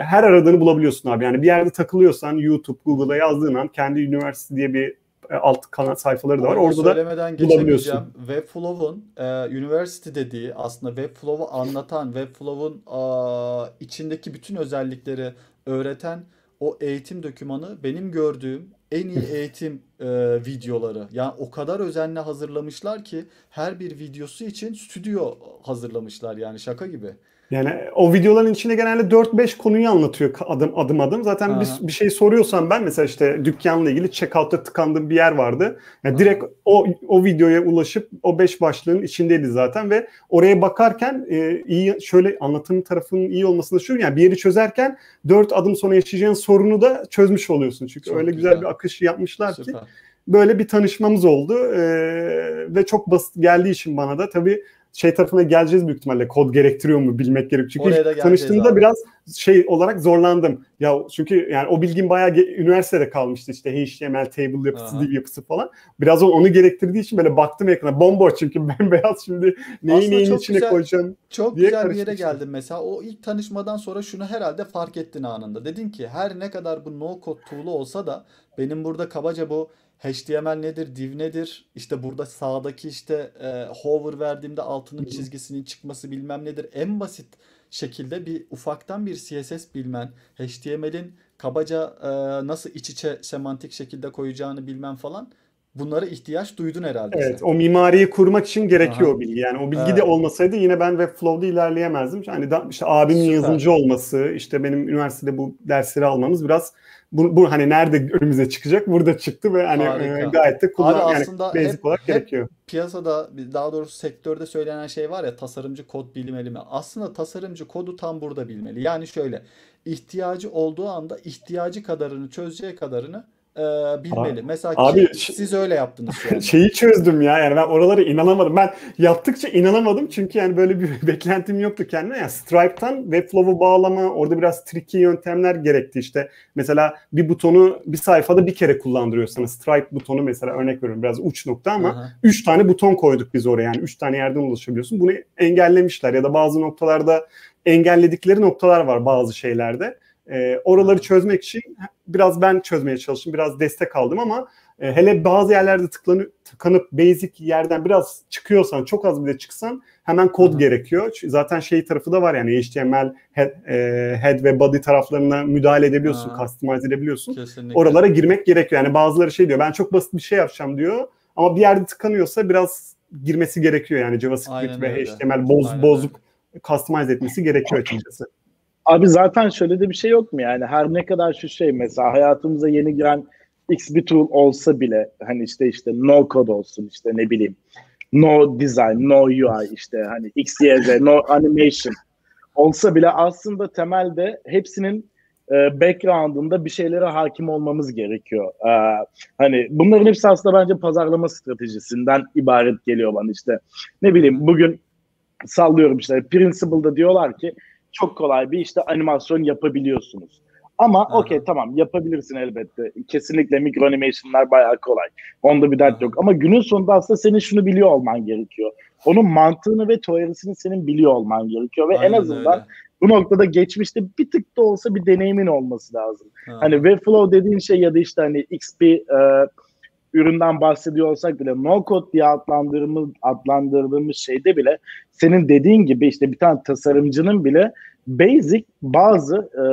her aradığını bulabiliyorsun abi. Yani bir yerde takılıyorsan YouTube, Google'a yazdığın an kendi üniversite diye bir alt kanal sayfaları da var. Orada söylemeden da bulabiliyorsun. Webflow'un e, University dediği aslında Webflow'u anlatan, Webflow'un e, içindeki bütün özellikleri öğreten o eğitim dokümanı benim gördüğüm en iyi eğitim e, videoları. Yani o kadar özenle hazırlamışlar ki her bir videosu için stüdyo hazırlamışlar yani şaka gibi. Yani o videoların içinde genelde 4-5 konuyu anlatıyor adım adım adım. Zaten bir, bir şey soruyorsam ben mesela işte dükkanla ilgili checkout'ta tıkandığım bir yer vardı. Yani direkt o o videoya ulaşıp o 5 başlığın içindeydi zaten ve oraya bakarken e, iyi şöyle anlatım tarafının iyi olmasını şu yani bir yeri çözerken 4 adım sonra yaşayacağın sorunu da çözmüş oluyorsun. Çünkü Çok öyle güzel. güzel bir akış yapmışlar Süper. ki böyle bir tanışmamız oldu ee, ve çok basit geldiği için bana da tabii şey tarafına geleceğiz büyük ihtimalle. Kod gerektiriyor mu bilmek gerek. Çünkü tanıştığımda abi. biraz şey olarak zorlandım. Ya çünkü yani o bilgim bayağı üniversitede kalmıştı işte HTML table yapısı, div yapısı falan. Biraz onu gerektirdiği için böyle baktım ekrana bomboş çünkü bembeyaz şimdi neyi Aslında neyin içine güzel, koyacağım Çok diye güzel bir yere geldim mesela. O ilk tanışmadan sonra şunu herhalde fark ettin anında. Dedin ki her ne kadar bu no code tool'u olsa da benim burada kabaca bu HTML nedir, div nedir? İşte burada sağdaki işte e, hover verdiğimde altının çizgisinin çıkması bilmem nedir. En basit şekilde bir ufaktan bir CSS bilmen, HTML'in kabaca e, nasıl iç içe semantik şekilde koyacağını bilmem falan bunlara ihtiyaç duydun herhalde. Evet, sen. o mimariyi kurmak için gerekiyor Aha. o bilgi. Yani o bilgi evet. de olmasaydı yine ben Webflow'da ilerleyemezdim. Yani da, işte abimin Süper. yazılımcı olması, işte benim üniversitede bu dersleri almamız biraz bu, bu hani nerede önümüze çıkacak? Burada çıktı ve hani e, gayet de kullan Abi aslında yani basic hep, olarak hep gerekiyor. Piyasada daha doğrusu sektörde söylenen şey var ya tasarımcı kod bilmeli mi? Aslında tasarımcı kodu tam burada bilmeli. Yani şöyle ihtiyacı olduğu anda ihtiyacı kadarını çözeceği kadarını e, bilmeli. Abi, Mesela abi, ki, siz öyle yaptınız. Yani. Şeyi çözdüm ya yani ben oralara inanamadım. Ben yaptıkça inanamadım çünkü yani böyle bir beklentim yoktu kendime. Yani Stripe'tan Webflow'u bağlama orada biraz tricky yöntemler gerekti işte. Mesela bir butonu bir sayfada bir kere kullandırıyorsanız Stripe butonu mesela örnek veriyorum biraz uç nokta ama Aha. üç tane buton koyduk biz oraya yani üç tane yerden ulaşabiliyorsun. Bunu engellemişler ya da bazı noktalarda engelledikleri noktalar var bazı şeylerde. E, oraları çözmek için biraz ben çözmeye çalıştım, biraz destek aldım ama e, hele bazı yerlerde tıklanıp, tıkanıp basic yerden biraz çıkıyorsan, çok az bile çıksan hemen kod Hı-hı. gerekiyor. Zaten şey tarafı da var yani HTML head, e, head ve body taraflarına müdahale edebiliyorsun, Hı-hı. customize edebiliyorsun. Kesinlikle. Oralara girmek gerekiyor. Yani bazıları şey diyor, ben çok basit bir şey yapacağım diyor ama bir yerde tıkanıyorsa biraz girmesi gerekiyor yani JavaScript Aynen ve öyle. HTML boz, Aynen öyle. customize etmesi gerekiyor açıkçası. Abi zaten şöyle de bir şey yok mu yani her ne kadar şu şey mesela hayatımıza yeni giren X bir tool olsa bile hani işte işte no code olsun işte ne bileyim no design, no UI işte hani X, Y, Z, no animation olsa bile aslında temelde hepsinin e, background'ında bir şeylere hakim olmamız gerekiyor. E, hani bunların hepsi aslında bence pazarlama stratejisinden ibaret geliyor bana işte. Ne bileyim bugün sallıyorum işte Principle'da diyorlar ki çok kolay bir işte animasyon yapabiliyorsunuz. Ama okey tamam yapabilirsin elbette. Kesinlikle mikro animation'lar bayağı kolay. Onda bir dert yok. Ama günün sonunda aslında senin şunu biliyor olman gerekiyor. Onun mantığını ve teorisini senin biliyor olman gerekiyor. Ve Aynen en azından öyle. bu noktada geçmişte bir tık da olsa bir deneyimin olması lazım. Aha. Hani Webflow dediğin şey ya da işte hani XP e, üründen bahsediyor olsak bile no code diye adlandırdığımız, adlandırdığımız şeyde bile senin dediğin gibi işte bir tane tasarımcının bile basic bazı e,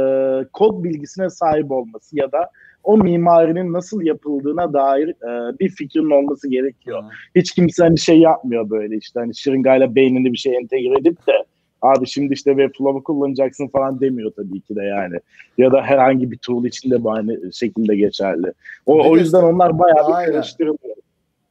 kod bilgisine sahip olması ya da o mimarinin nasıl yapıldığına dair e, bir fikrin olması gerekiyor. Hiç kimse hani şey yapmıyor böyle işte hani şırıngayla beynini bir şey entegre edip de abi şimdi işte Webflow'u kullanacaksın falan demiyor tabii ki de yani. Ya da herhangi bir tool için de aynı şekilde geçerli. O, o yüzden onlar bayağı bir karıştırılıyor.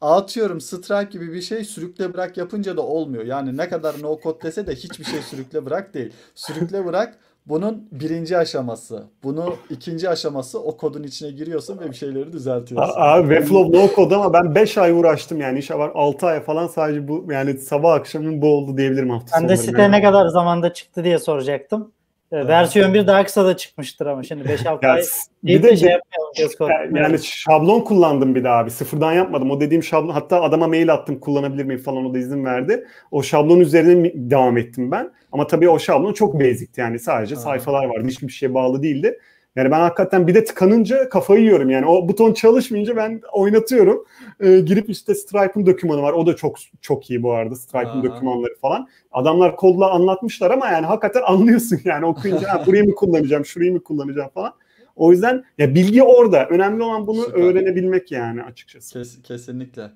Atıyorum Stripe gibi bir şey sürükle bırak yapınca da olmuyor. Yani ne kadar no code dese de hiçbir şey sürükle bırak değil. Sürükle bırak bunun birinci aşaması. Bunu ikinci aşaması o kodun içine giriyorsun ve bir şeyleri düzeltiyorsun. Abi Webflow no code ama ben 5 ay uğraştım yani işe var 6 ay falan sadece bu yani sabah akşamın bu oldu diyebilirim hafta Ben de site yani. ne kadar zamanda çıktı diye soracaktım. Ee, versiyon bir daha kısa da çıkmıştır ama şimdi 5-6 ay bir de şey yapmayalım. Yani şablon kullandım bir daha abi. Sıfırdan yapmadım. O dediğim şablon hatta adama mail attım kullanabilir miyim falan o da izin verdi. O şablon üzerine devam ettim ben. Ama tabii o şablon çok basic'ti yani sadece sayfalar vardı. Hiçbir şeye bağlı değildi. Yani ben hakikaten bir de tıkanınca kafayı yiyorum yani. O buton çalışmayınca ben oynatıyorum. Ee, girip işte Stripe'ın dokümanı var. O da çok çok iyi bu arada. Stripe'ın dokümanları falan. Adamlar kodla anlatmışlar ama yani hakikaten anlıyorsun yani okuyunca burayı mı kullanacağım, şurayı mı kullanacağım falan. O yüzden ya bilgi orada. Önemli olan bunu Süper. öğrenebilmek yani açıkçası. Kes, kesinlikle.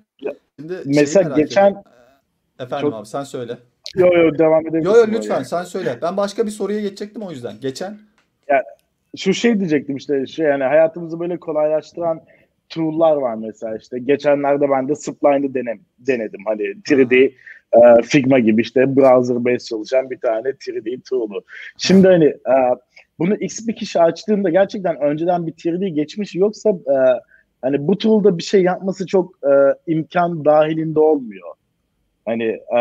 Şimdi Mesela geçen ettim. Efendim çok... abi sen söyle. Yo yo devam edebilirsin. Yo yo lütfen yani. sen söyle. Ben başka bir soruya geçecektim o yüzden. Geçen ya şu şey diyecektim işte şey yani hayatımızı böyle kolaylaştıran tool'lar var mesela işte geçenlerde ben de Spline'ı denem, denedim hani 3D e, Figma gibi işte browser based çalışan bir tane 3D tool'u. Şimdi hani e, bunu X bir kişi açtığında gerçekten önceden bir 3D geçmiş yoksa e, hani bu tool'da bir şey yapması çok e, imkan dahilinde olmuyor. Hani e,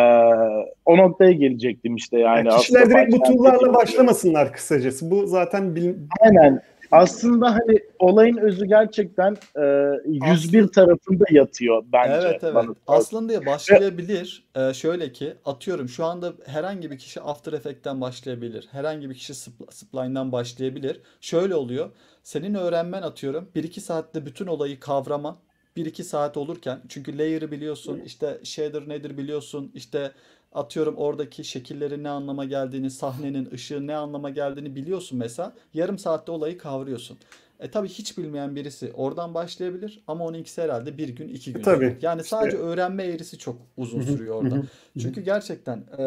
o noktaya gelecektim işte yani. yani kişiler direkt bu tool'larla başlamasınlar kısacası. Bu zaten bil... Aynen. Aslında hani olayın özü gerçekten e, 101 Aslında, tarafında yatıyor bence. Evet evet. Bana. Aslında başlayabilir. Ee, şöyle ki atıyorum şu anda herhangi bir kişi After Effects'ten başlayabilir. Herhangi bir kişi Spline'dan başlayabilir. Şöyle oluyor. Senin öğrenmen atıyorum 1-2 saatte bütün olayı kavrama 1-2 saat olurken çünkü layer'ı biliyorsun, işte shader nedir biliyorsun, işte atıyorum oradaki şekillerin ne anlama geldiğini, sahnenin ışığı ne anlama geldiğini biliyorsun mesela. Yarım saatte olayı kavruyorsun. E tabi hiç bilmeyen birisi oradan başlayabilir ama onunkisi herhalde bir gün iki gün. E, tabii. Yani sadece öğrenme eğrisi çok uzun sürüyor orada. Çünkü gerçekten e,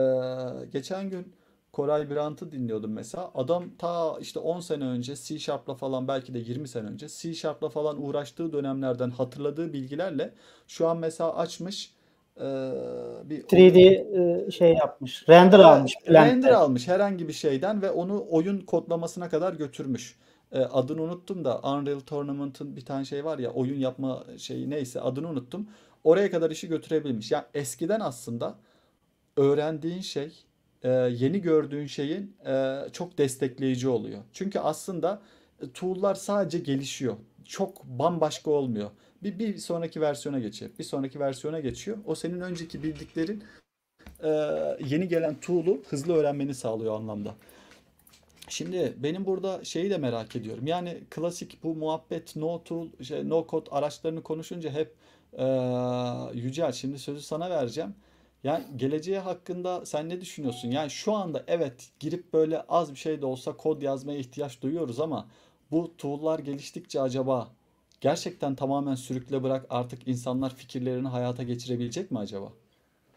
geçen gün Koray Brandt'ı dinliyordum mesela. Adam ta işte 10 sene önce C Sharp'la falan belki de 20 sene önce C Sharp'la falan uğraştığı dönemlerden hatırladığı bilgilerle şu an mesela açmış e, bir 3D e, şey yapmış. Render almış. Render almış herhangi bir şeyden ve onu oyun kodlamasına kadar götürmüş. E, adını unuttum da Unreal Tournament'ın bir tane şey var ya oyun yapma şeyi neyse adını unuttum. Oraya kadar işi götürebilmiş. Yani eskiden aslında öğrendiğin şey e, yeni gördüğün şeyin e, çok destekleyici oluyor. Çünkü aslında e, tool'lar sadece gelişiyor. Çok bambaşka olmuyor. Bir, bir sonraki versiyona geçiyor. Bir sonraki versiyona geçiyor. O senin önceki bildiklerin e, yeni gelen tool'u hızlı öğrenmeni sağlıyor anlamda. Şimdi benim burada şeyi de merak ediyorum. Yani klasik bu muhabbet no tool, şey, no code araçlarını konuşunca hep e, Yücel şimdi sözü sana vereceğim. Yani geleceği hakkında sen ne düşünüyorsun? Yani şu anda evet girip böyle az bir şey de olsa kod yazmaya ihtiyaç duyuyoruz ama bu tool'lar geliştikçe acaba gerçekten tamamen sürükle bırak artık insanlar fikirlerini hayata geçirebilecek mi acaba?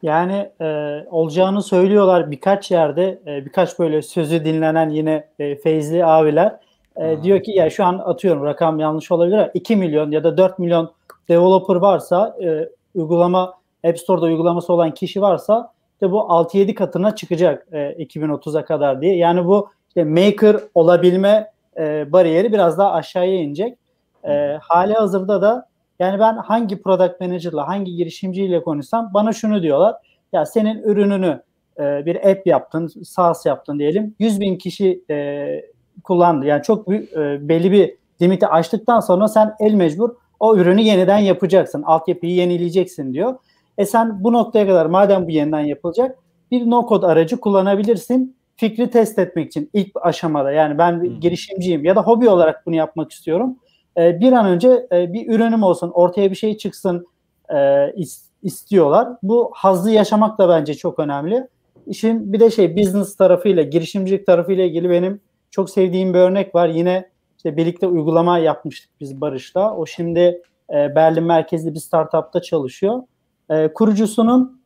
Yani e, olacağını söylüyorlar birkaç yerde e, birkaç böyle sözü dinlenen yine e, Feyzli abiler e, diyor ki ya şu an atıyorum rakam yanlış olabilir ama 2 milyon ya da 4 milyon developer varsa e, uygulama App Store'da uygulaması olan kişi varsa işte bu 6-7 katına çıkacak e, 2030'a kadar diye. Yani bu işte maker olabilme e, bariyeri biraz daha aşağıya inecek. E, hali hazırda da yani ben hangi product manager'la, hangi girişimciyle konuşsam bana şunu diyorlar. Ya senin ürününü e, bir app yaptın, SaaS yaptın diyelim. 100 bin kişi e, kullandı. Yani çok büyük, e, belli bir limiti aştıktan sonra sen el mecbur o ürünü yeniden yapacaksın. Altyapıyı yenileyeceksin diyor. E sen bu noktaya kadar madem bu yeniden yapılacak bir no code aracı kullanabilirsin. Fikri test etmek için ilk aşamada yani ben bir girişimciyim ya da hobi olarak bunu yapmak istiyorum. E, bir an önce e, bir ürünüm olsun, ortaya bir şey çıksın e, istiyorlar. Bu hazzı yaşamak da bence çok önemli. İşin bir de şey business tarafıyla, girişimcilik tarafıyla ilgili benim çok sevdiğim bir örnek var. Yine işte birlikte uygulama yapmıştık biz Barış'ta. O şimdi e, Berlin merkezli bir startupta çalışıyor. E, kurucusunun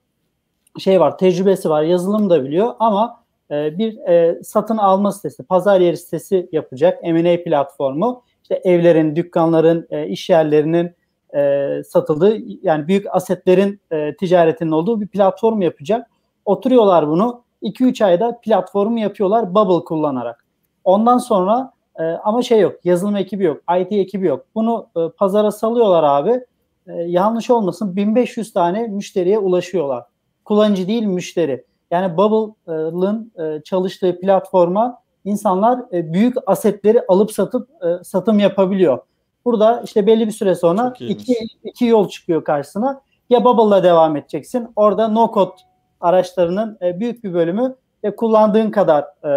şey var, tecrübesi var, yazılım da biliyor ama e, bir e, satın alma sitesi, pazar yeri sitesi yapacak M&A platformu işte evlerin, dükkanların, e, iş yerlerinin e, satıldığı yani büyük asetlerin e, ticaretinin olduğu bir platform yapacak. Oturuyorlar bunu 2-3 ayda platformu yapıyorlar Bubble kullanarak. Ondan sonra e, ama şey yok, yazılım ekibi yok, IT ekibi yok. Bunu e, pazara salıyorlar abi. E, yanlış olmasın 1500 tane müşteriye ulaşıyorlar. Kullanıcı değil müşteri. Yani Bubble'ın e, çalıştığı platforma insanlar e, büyük asetleri alıp satıp e, satım yapabiliyor. Burada işte belli bir süre sonra iki, iki yol çıkıyor karşısına. Ya Bubble'la devam edeceksin. Orada no code araçlarının e, büyük bir bölümü e, kullandığın kadar e,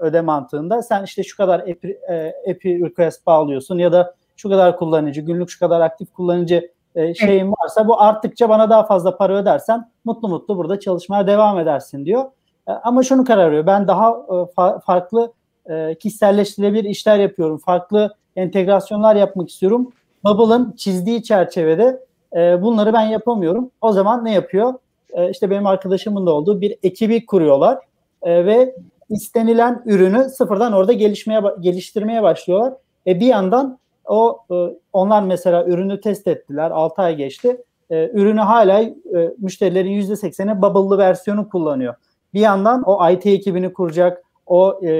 öde mantığında. Sen işte şu kadar API, e, API request bağlıyorsun ya da şu kadar kullanıcı, günlük şu kadar aktif kullanıcı e, şeyin varsa bu arttıkça bana daha fazla para ödersen mutlu mutlu burada çalışmaya devam edersin diyor. E, ama şunu karar veriyor. Ben daha e, fa- farklı e, kişiselleştirilebilir işler yapıyorum. Farklı entegrasyonlar yapmak istiyorum. Bubble'ın çizdiği çerçevede e, bunları ben yapamıyorum. O zaman ne yapıyor? E, işte benim arkadaşımın da olduğu bir ekibi kuruyorlar e, ve istenilen ürünü sıfırdan orada gelişmeye geliştirmeye başlıyorlar. E, bir yandan o e, onlar mesela ürünü test ettiler. 6 ay geçti. E, ürünü hala e, müşterilerin %80'i Bubble'lı versiyonu kullanıyor. Bir yandan o IT ekibini kuracak, o e,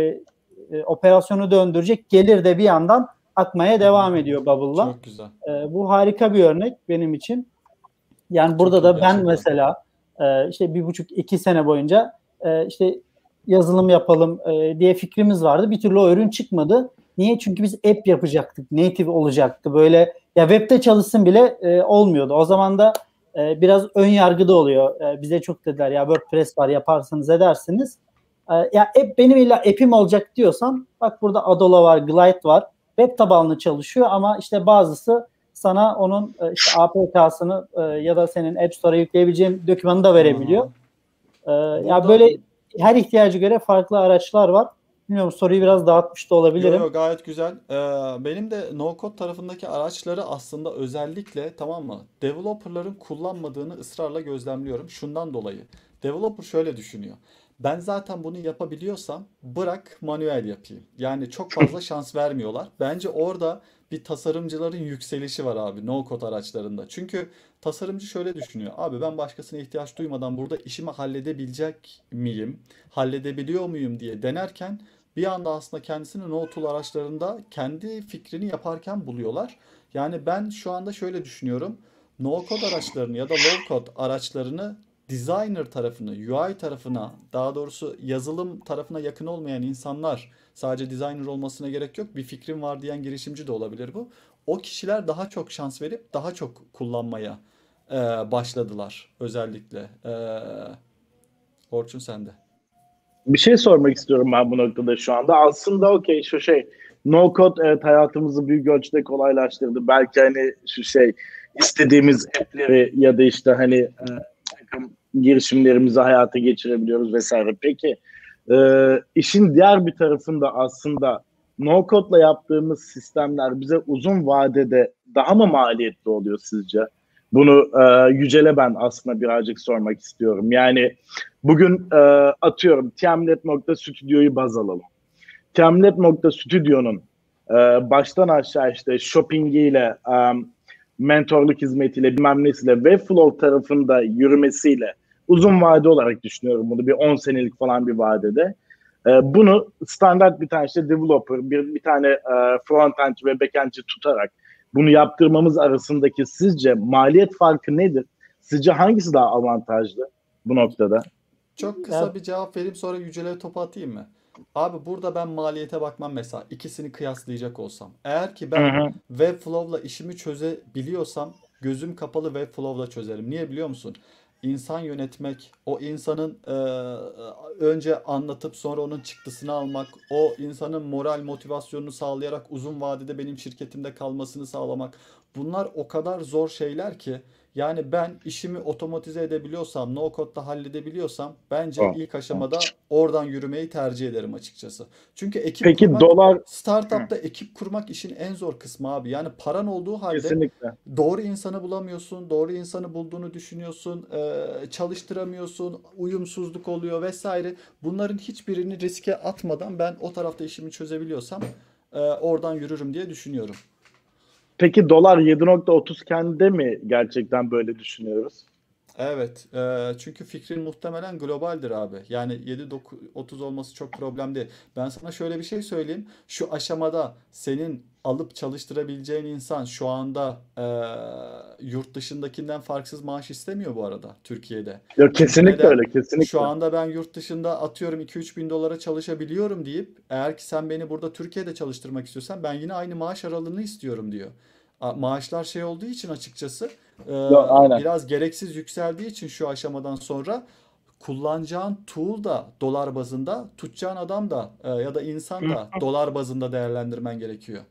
e, operasyonu döndürecek gelir de bir yandan akmaya devam ediyor Bubble'la. Çok güzel. E, bu harika bir örnek benim için. Yani burada Çok da ben gerçekten. mesela e, işte bir buçuk iki sene boyunca e, işte yazılım yapalım e, diye fikrimiz vardı. Bir türlü o ürün çıkmadı. Niye? Çünkü biz app yapacaktık. Native olacaktı. Böyle ya webde çalışsın bile e, olmuyordu. O zaman da e, biraz ön yargıda oluyor. E, bize çok dediler ya WordPress var yaparsınız edersiniz. E, ya app benim illa app'im olacak diyorsam bak burada Adola var, Glide var. Web tabanlı çalışıyor ama işte bazısı sana onun e, işte APK'sını e, ya da senin App Store'a yükleyebileceğin dokümanı da verebiliyor. E, ya böyle her ihtiyacı göre farklı araçlar var. Bilmiyorum soruyu biraz dağıtmış da olabilirim. Yok yo, gayet güzel. Ee, benim de no code tarafındaki araçları aslında özellikle tamam mı? Developer'ların kullanmadığını ısrarla gözlemliyorum. Şundan dolayı. Developer şöyle düşünüyor. Ben zaten bunu yapabiliyorsam bırak manuel yapayım. Yani çok fazla şans vermiyorlar. Bence orada bir tasarımcıların yükselişi var abi no code araçlarında. Çünkü tasarımcı şöyle düşünüyor. Abi ben başkasına ihtiyaç duymadan burada işimi halledebilecek miyim? Halledebiliyor muyum diye denerken bir anda aslında kendisini no tool araçlarında kendi fikrini yaparken buluyorlar. Yani ben şu anda şöyle düşünüyorum. No code araçlarını ya da low code araçlarını designer tarafını, UI tarafına, daha doğrusu yazılım tarafına yakın olmayan insanlar, sadece designer olmasına gerek yok. Bir fikrim var diyen girişimci de olabilir bu. O kişiler daha çok şans verip daha çok kullanmaya e, başladılar özellikle. E, Orçun sende. Bir şey sormak istiyorum ben bu noktada şu anda. Aslında okey şu şey no code evet hayatımızı büyük ölçüde kolaylaştırdı. Belki hani şu şey istediğimiz app'leri ya da işte hani e, girişimlerimizi hayata geçirebiliyoruz vesaire. Peki e, işin diğer bir tarafında aslında no code'la yaptığımız sistemler bize uzun vadede daha mı maliyetli oluyor sizce? Bunu e, Yücel'e ben aslında birazcık sormak istiyorum. Yani bugün e, atıyorum Tiamlet.studio'yu baz alalım. Tiamlet.studio'nun e, baştan aşağı işte shoppingiyle, um, mentorluk hizmetiyle, bilmem nesiyle, Webflow tarafında yürümesiyle uzun vade olarak düşünüyorum bunu bir 10 senelik falan bir vadede. E, bunu standart bir tane işte developer, bir, bir tane e, frontend ve backendci tutarak bunu yaptırmamız arasındaki sizce maliyet farkı nedir? Sizce hangisi daha avantajlı bu noktada? Çok kısa bir cevap vereyim sonra Yücel'e topu atayım mı? Abi burada ben maliyete bakmam mesela ikisini kıyaslayacak olsam. Eğer ki ben Webflow'la işimi çözebiliyorsam gözüm kapalı Webflow'la çözerim. Niye biliyor musun? İnsan yönetmek, o insanın e, önce anlatıp sonra onun çıktısını almak, o insanın moral motivasyonunu sağlayarak uzun vadede benim şirketimde kalmasını sağlamak. Bunlar o kadar zor şeyler ki yani ben işimi otomatize edebiliyorsam, no code'da halledebiliyorsam bence oh. ilk aşamada oradan yürümeyi tercih ederim açıkçası. Çünkü ekip Peki, kurmak, dolar startup'ta Hı. ekip kurmak işin en zor kısmı abi. Yani paran olduğu halde Kesinlikle. doğru insanı bulamıyorsun, doğru insanı bulduğunu düşünüyorsun, çalıştıramıyorsun, uyumsuzluk oluyor vesaire. Bunların hiçbirini riske atmadan ben o tarafta işimi çözebiliyorsam oradan yürürüm diye düşünüyorum. Peki dolar 7.30 kendi mi gerçekten böyle düşünüyoruz? Evet. E, çünkü fikrin muhtemelen globaldir abi. Yani 7.30 olması çok problem değil. Ben sana şöyle bir şey söyleyeyim. Şu aşamada senin alıp çalıştırabileceğin insan şu anda e, yurt dışındakinden farksız maaş istemiyor bu arada Türkiye'de. Yok kesinlikle öyle kesinlikle. Şu anda ben yurt dışında atıyorum 2-3 bin dolara çalışabiliyorum deyip eğer ki sen beni burada Türkiye'de çalıştırmak istiyorsan ben yine aynı maaş aralığını istiyorum diyor. Maaşlar şey olduğu için açıkçası e, biraz gereksiz yükseldiği için şu aşamadan sonra kullanacağın tool da dolar bazında, tutacağın adam da e, ya da insan da dolar bazında değerlendirmen gerekiyor.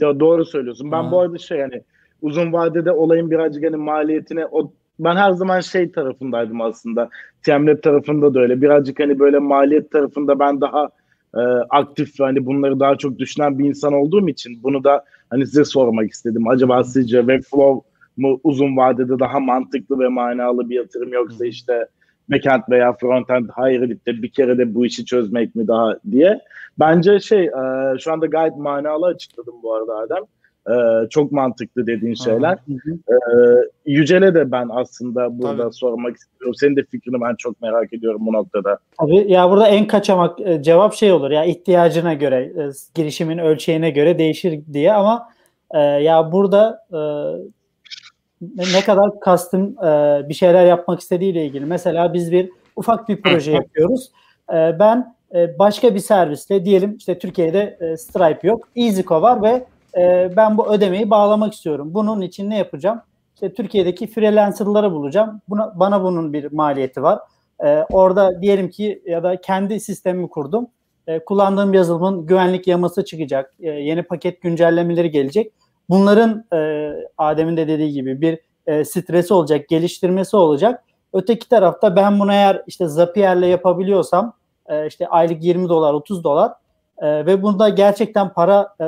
Ya doğru söylüyorsun. Ben ha. bu arada şey yani uzun vadede olayın birazcık hani maliyetine o ben her zaman şey tarafındaydım aslında. Temlet tarafında da öyle. Birazcık hani böyle maliyet tarafında ben daha e, aktif hani bunları daha çok düşünen bir insan olduğum için bunu da hani size sormak istedim. Acaba sizce Webflow mu uzun vadede daha mantıklı ve manalı bir yatırım yoksa işte backend veya frontend hayır de bir kere de bu işi çözmek mi daha diye. Bence şey e, şu anda gayet manalı açıkladım bu arada Adem. E, çok mantıklı dediğin şeyler. E, Yücel'e de ben aslında burada Tabii. sormak istiyorum. Senin de fikrini ben çok merak ediyorum bu noktada. Tabii ya burada en kaçamak e, cevap şey olur ya ihtiyacına göre, e, girişimin ölçeğine göre değişir diye ama e, ya burada e, ne kadar custom e, bir şeyler yapmak istediğiyle ilgili. Mesela biz bir ufak bir proje yapıyoruz. E, ben e, başka bir servisle diyelim işte Türkiye'de e, Stripe yok. EasyCo var ve e, ben bu ödemeyi bağlamak istiyorum. Bunun için ne yapacağım? İşte Türkiye'deki freelancerları bulacağım. Buna, bana bunun bir maliyeti var. E, orada diyelim ki ya da kendi sistemimi kurdum. E, kullandığım yazılımın güvenlik yaması çıkacak. E, yeni paket güncellemeleri gelecek. bunların e, Adem'in de dediği gibi bir e, stresi olacak, geliştirmesi olacak. Öteki tarafta ben bunu eğer işte Zapier'le yapabiliyorsam e, işte aylık 20 dolar, 30 dolar e, ve bunda gerçekten para e,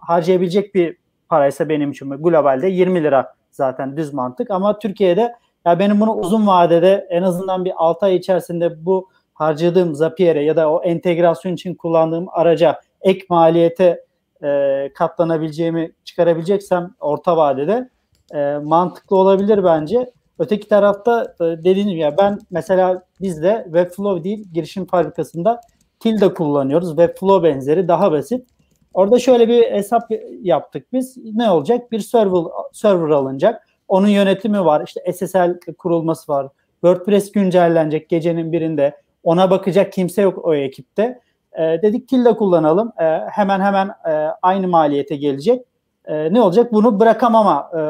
harcayabilecek bir paraysa benim için globalde 20 lira zaten düz mantık ama Türkiye'de ya benim bunu uzun vadede en azından bir 6 ay içerisinde bu harcadığım Zapier'e ya da o entegrasyon için kullandığım araca ek maliyete e, katlanabileceğimi çıkarabileceksem orta vadede e, mantıklı olabilir bence. Öteki tarafta e, dediğim ya ben mesela bizde Webflow değil girişim fabrikasında Tilda kullanıyoruz. Webflow benzeri daha basit. Orada şöyle bir hesap yaptık biz. Ne olacak? Bir server server alınacak. Onun yönetimi var. İşte SSL kurulması var. WordPress güncellenecek gecenin birinde. Ona bakacak kimse yok o ekipte. E, dedik Tilda kullanalım. E, hemen hemen e, aynı maliyete gelecek. E, ne olacak? Bunu bırakamama e,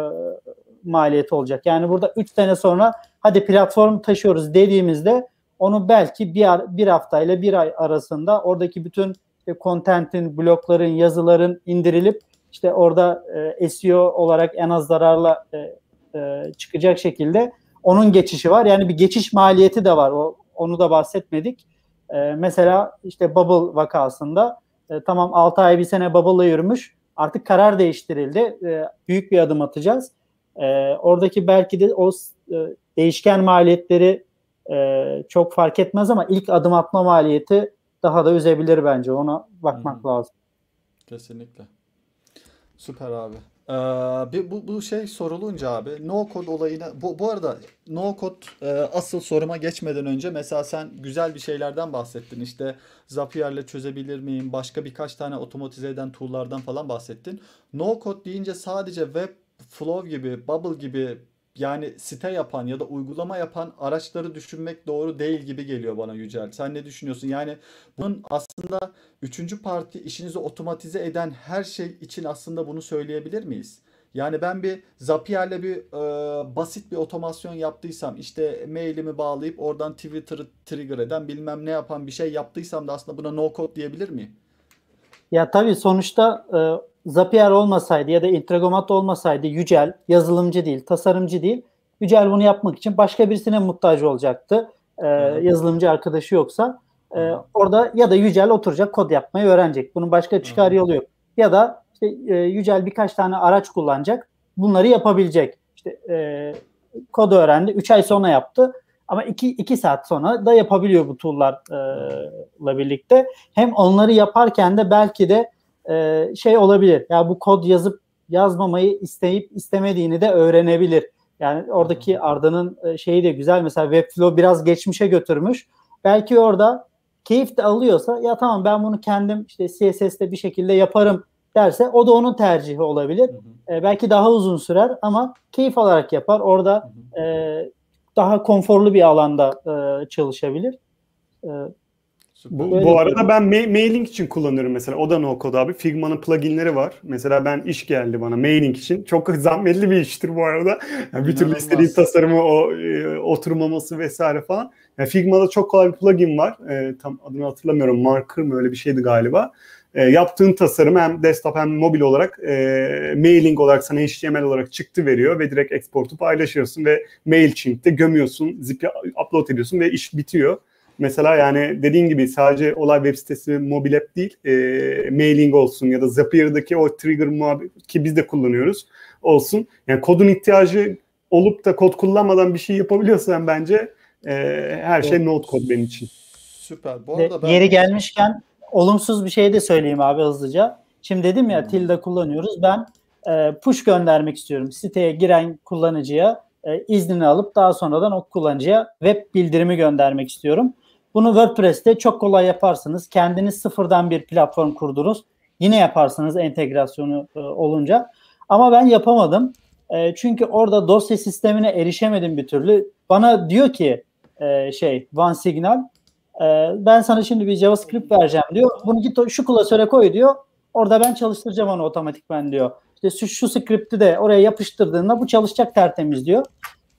maliyeti olacak. Yani burada 3 sene sonra hadi platform taşıyoruz dediğimizde onu belki bir, bir haftayla bir ay arasında oradaki bütün işte content'in, blokların, yazıların indirilip işte orada e, SEO olarak en az zararla e, e, çıkacak şekilde onun geçişi var. Yani bir geçiş maliyeti de var. O onu da bahsetmedik. E, mesela işte Bubble vakasında e, tamam 6 ay bir sene Bubble'la yürümüş. Artık karar değiştirildi. E, büyük bir adım atacağız. E, oradaki belki de o e, değişken maliyetleri e, çok fark etmez ama ilk adım atma maliyeti daha da üzebilir bence. Ona bakmak Hı-hı. lazım. Kesinlikle. Süper abi. Ee, bir, bu, bu şey sorulunca abi no code olayına bu, bu arada no code e, asıl soruma geçmeden önce mesela sen güzel bir şeylerden bahsettin işte Zapier'le çözebilir miyim başka birkaç tane otomatize eden tool'lardan falan bahsettin. No code deyince sadece web flow gibi bubble gibi yani site yapan ya da uygulama yapan araçları düşünmek doğru değil gibi geliyor bana Yücel. Sen ne düşünüyorsun? Yani bunun aslında üçüncü parti işinizi otomatize eden her şey için aslında bunu söyleyebilir miyiz? Yani ben bir Zapier'le bir e, basit bir otomasyon yaptıysam işte mailimi bağlayıp oradan Twitter'ı trigger eden bilmem ne yapan bir şey yaptıysam da aslında buna no code diyebilir miyim? Ya tabii sonuçta e, Zapier olmasaydı ya da Integromat olmasaydı Yücel yazılımcı değil, tasarımcı değil. Yücel bunu yapmak için başka birisine muhtaç olacaktı. Ee, yazılımcı arkadaşı yoksa. E, orada ya da Yücel oturacak kod yapmayı öğrenecek. Bunun başka çıkar yolu yok. Ya da işte e, Yücel birkaç tane araç kullanacak. Bunları yapabilecek. İşte e, kod öğrendi. 3 ay sonra yaptı. Ama 2 2 saat sonra da yapabiliyor bu tool'larla birlikte. Hem onları yaparken de belki de e, şey olabilir. Ya bu kod yazıp yazmamayı isteyip istemediğini de öğrenebilir. Yani oradaki Arda'nın e, şeyi de güzel. Mesela Webflow biraz geçmişe götürmüş. Belki orada keyif de alıyorsa ya tamam ben bunu kendim işte CSS'te bir şekilde yaparım derse o da onun tercihi olabilir. Hı hı. E, belki daha uzun sürer ama keyif alarak yapar. Orada hı hı. E, daha konforlu bir alanda e, çalışabilir. E, bu, bu arada ben ma- mailing için kullanıyorum mesela. O da no code abi. Figma'nın pluginleri var. Mesela ben iş geldi bana mailing için. Çok zahmetli bir iştir bu arada. Yani bir türlü istediğim tasarımı o e, oturmaması vesaire falan. Yani Figma'da çok kolay bir plugin var. E, tam adını hatırlamıyorum. Marker mı öyle bir şeydi galiba. E, yaptığın tasarım hem desktop hem mobil olarak e, mailing olarak sana HTML olarak çıktı veriyor ve direkt exportu paylaşıyorsun ve MailChimp'te gömüyorsun, zip'i upload ediyorsun ve iş bitiyor. Mesela yani dediğin gibi sadece olay web sitesi mobil app değil e, mailing olsun ya da Zapier'daki o trigger muhabbet ki biz de kullanıyoruz olsun. Yani kodun ihtiyacı olup da kod kullanmadan bir şey yapabiliyorsan bence e, her şey node kod benim için. Süper. Bu arada ben... Yeri gelmişken olumsuz bir şey de söyleyeyim abi hızlıca. Şimdi dedim ya hmm. Tilda kullanıyoruz. Ben e, push göndermek istiyorum. Siteye giren kullanıcıya e, iznini alıp daha sonradan o kullanıcıya web bildirimi göndermek istiyorum. Bunu WordPress'te çok kolay yaparsınız. Kendiniz sıfırdan bir platform kurdunuz. Yine yaparsınız entegrasyonu e, olunca. Ama ben yapamadım. E, çünkü orada dosya sistemine erişemedim bir türlü. Bana diyor ki e, şey OneSignal e, ben sana şimdi bir JavaScript vereceğim diyor. Bunu git şu klasöre koy diyor. Orada ben çalıştıracağım onu otomatikmen diyor. İşte şu, şu script'i de oraya yapıştırdığında bu çalışacak tertemiz diyor.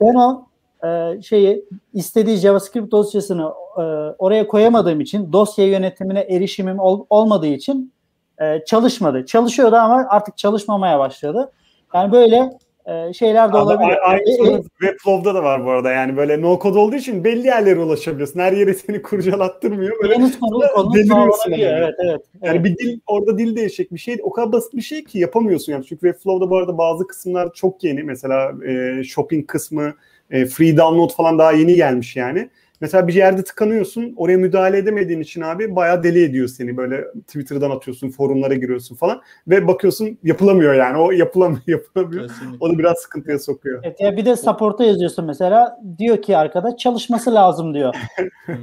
Ben o e, şeyi istediği JavaScript dosyasını e, oraya koyamadığım için dosya yönetimine erişimim ol, olmadığı için e, çalışmadı. Çalışıyordu ama artık çalışmamaya başladı. Yani böyle e, şeyler de olabilir. Aynısı e, e, Webflow'da da var bu arada. Yani böyle no code olduğu için belli yerlere ulaşabiliyorsun. Her yere seni kurcalattırmıyor. Böyle konulu konulu sağlanabiliyor. Yani. Evet, evet, Yani evet. bir dil orada dil değişecek bir şey. O kadar basit bir şey ki yapamıyorsun yani. Çünkü Webflow'da bu arada bazı kısımlar çok yeni. Mesela e, shopping kısmı, e, free download falan daha yeni gelmiş yani. Mesela bir yerde tıkanıyorsun. Oraya müdahale edemediğin için abi bayağı deli ediyor seni. Böyle Twitter'dan atıyorsun, forumlara giriyorsun falan ve bakıyorsun yapılamıyor yani. O yapılamıyor, yapılamıyor. Kesinlikle. O da biraz sıkıntıya sokuyor. Evet, ya bir de support'a yazıyorsun mesela. Diyor ki arkada çalışması lazım diyor. Hmm.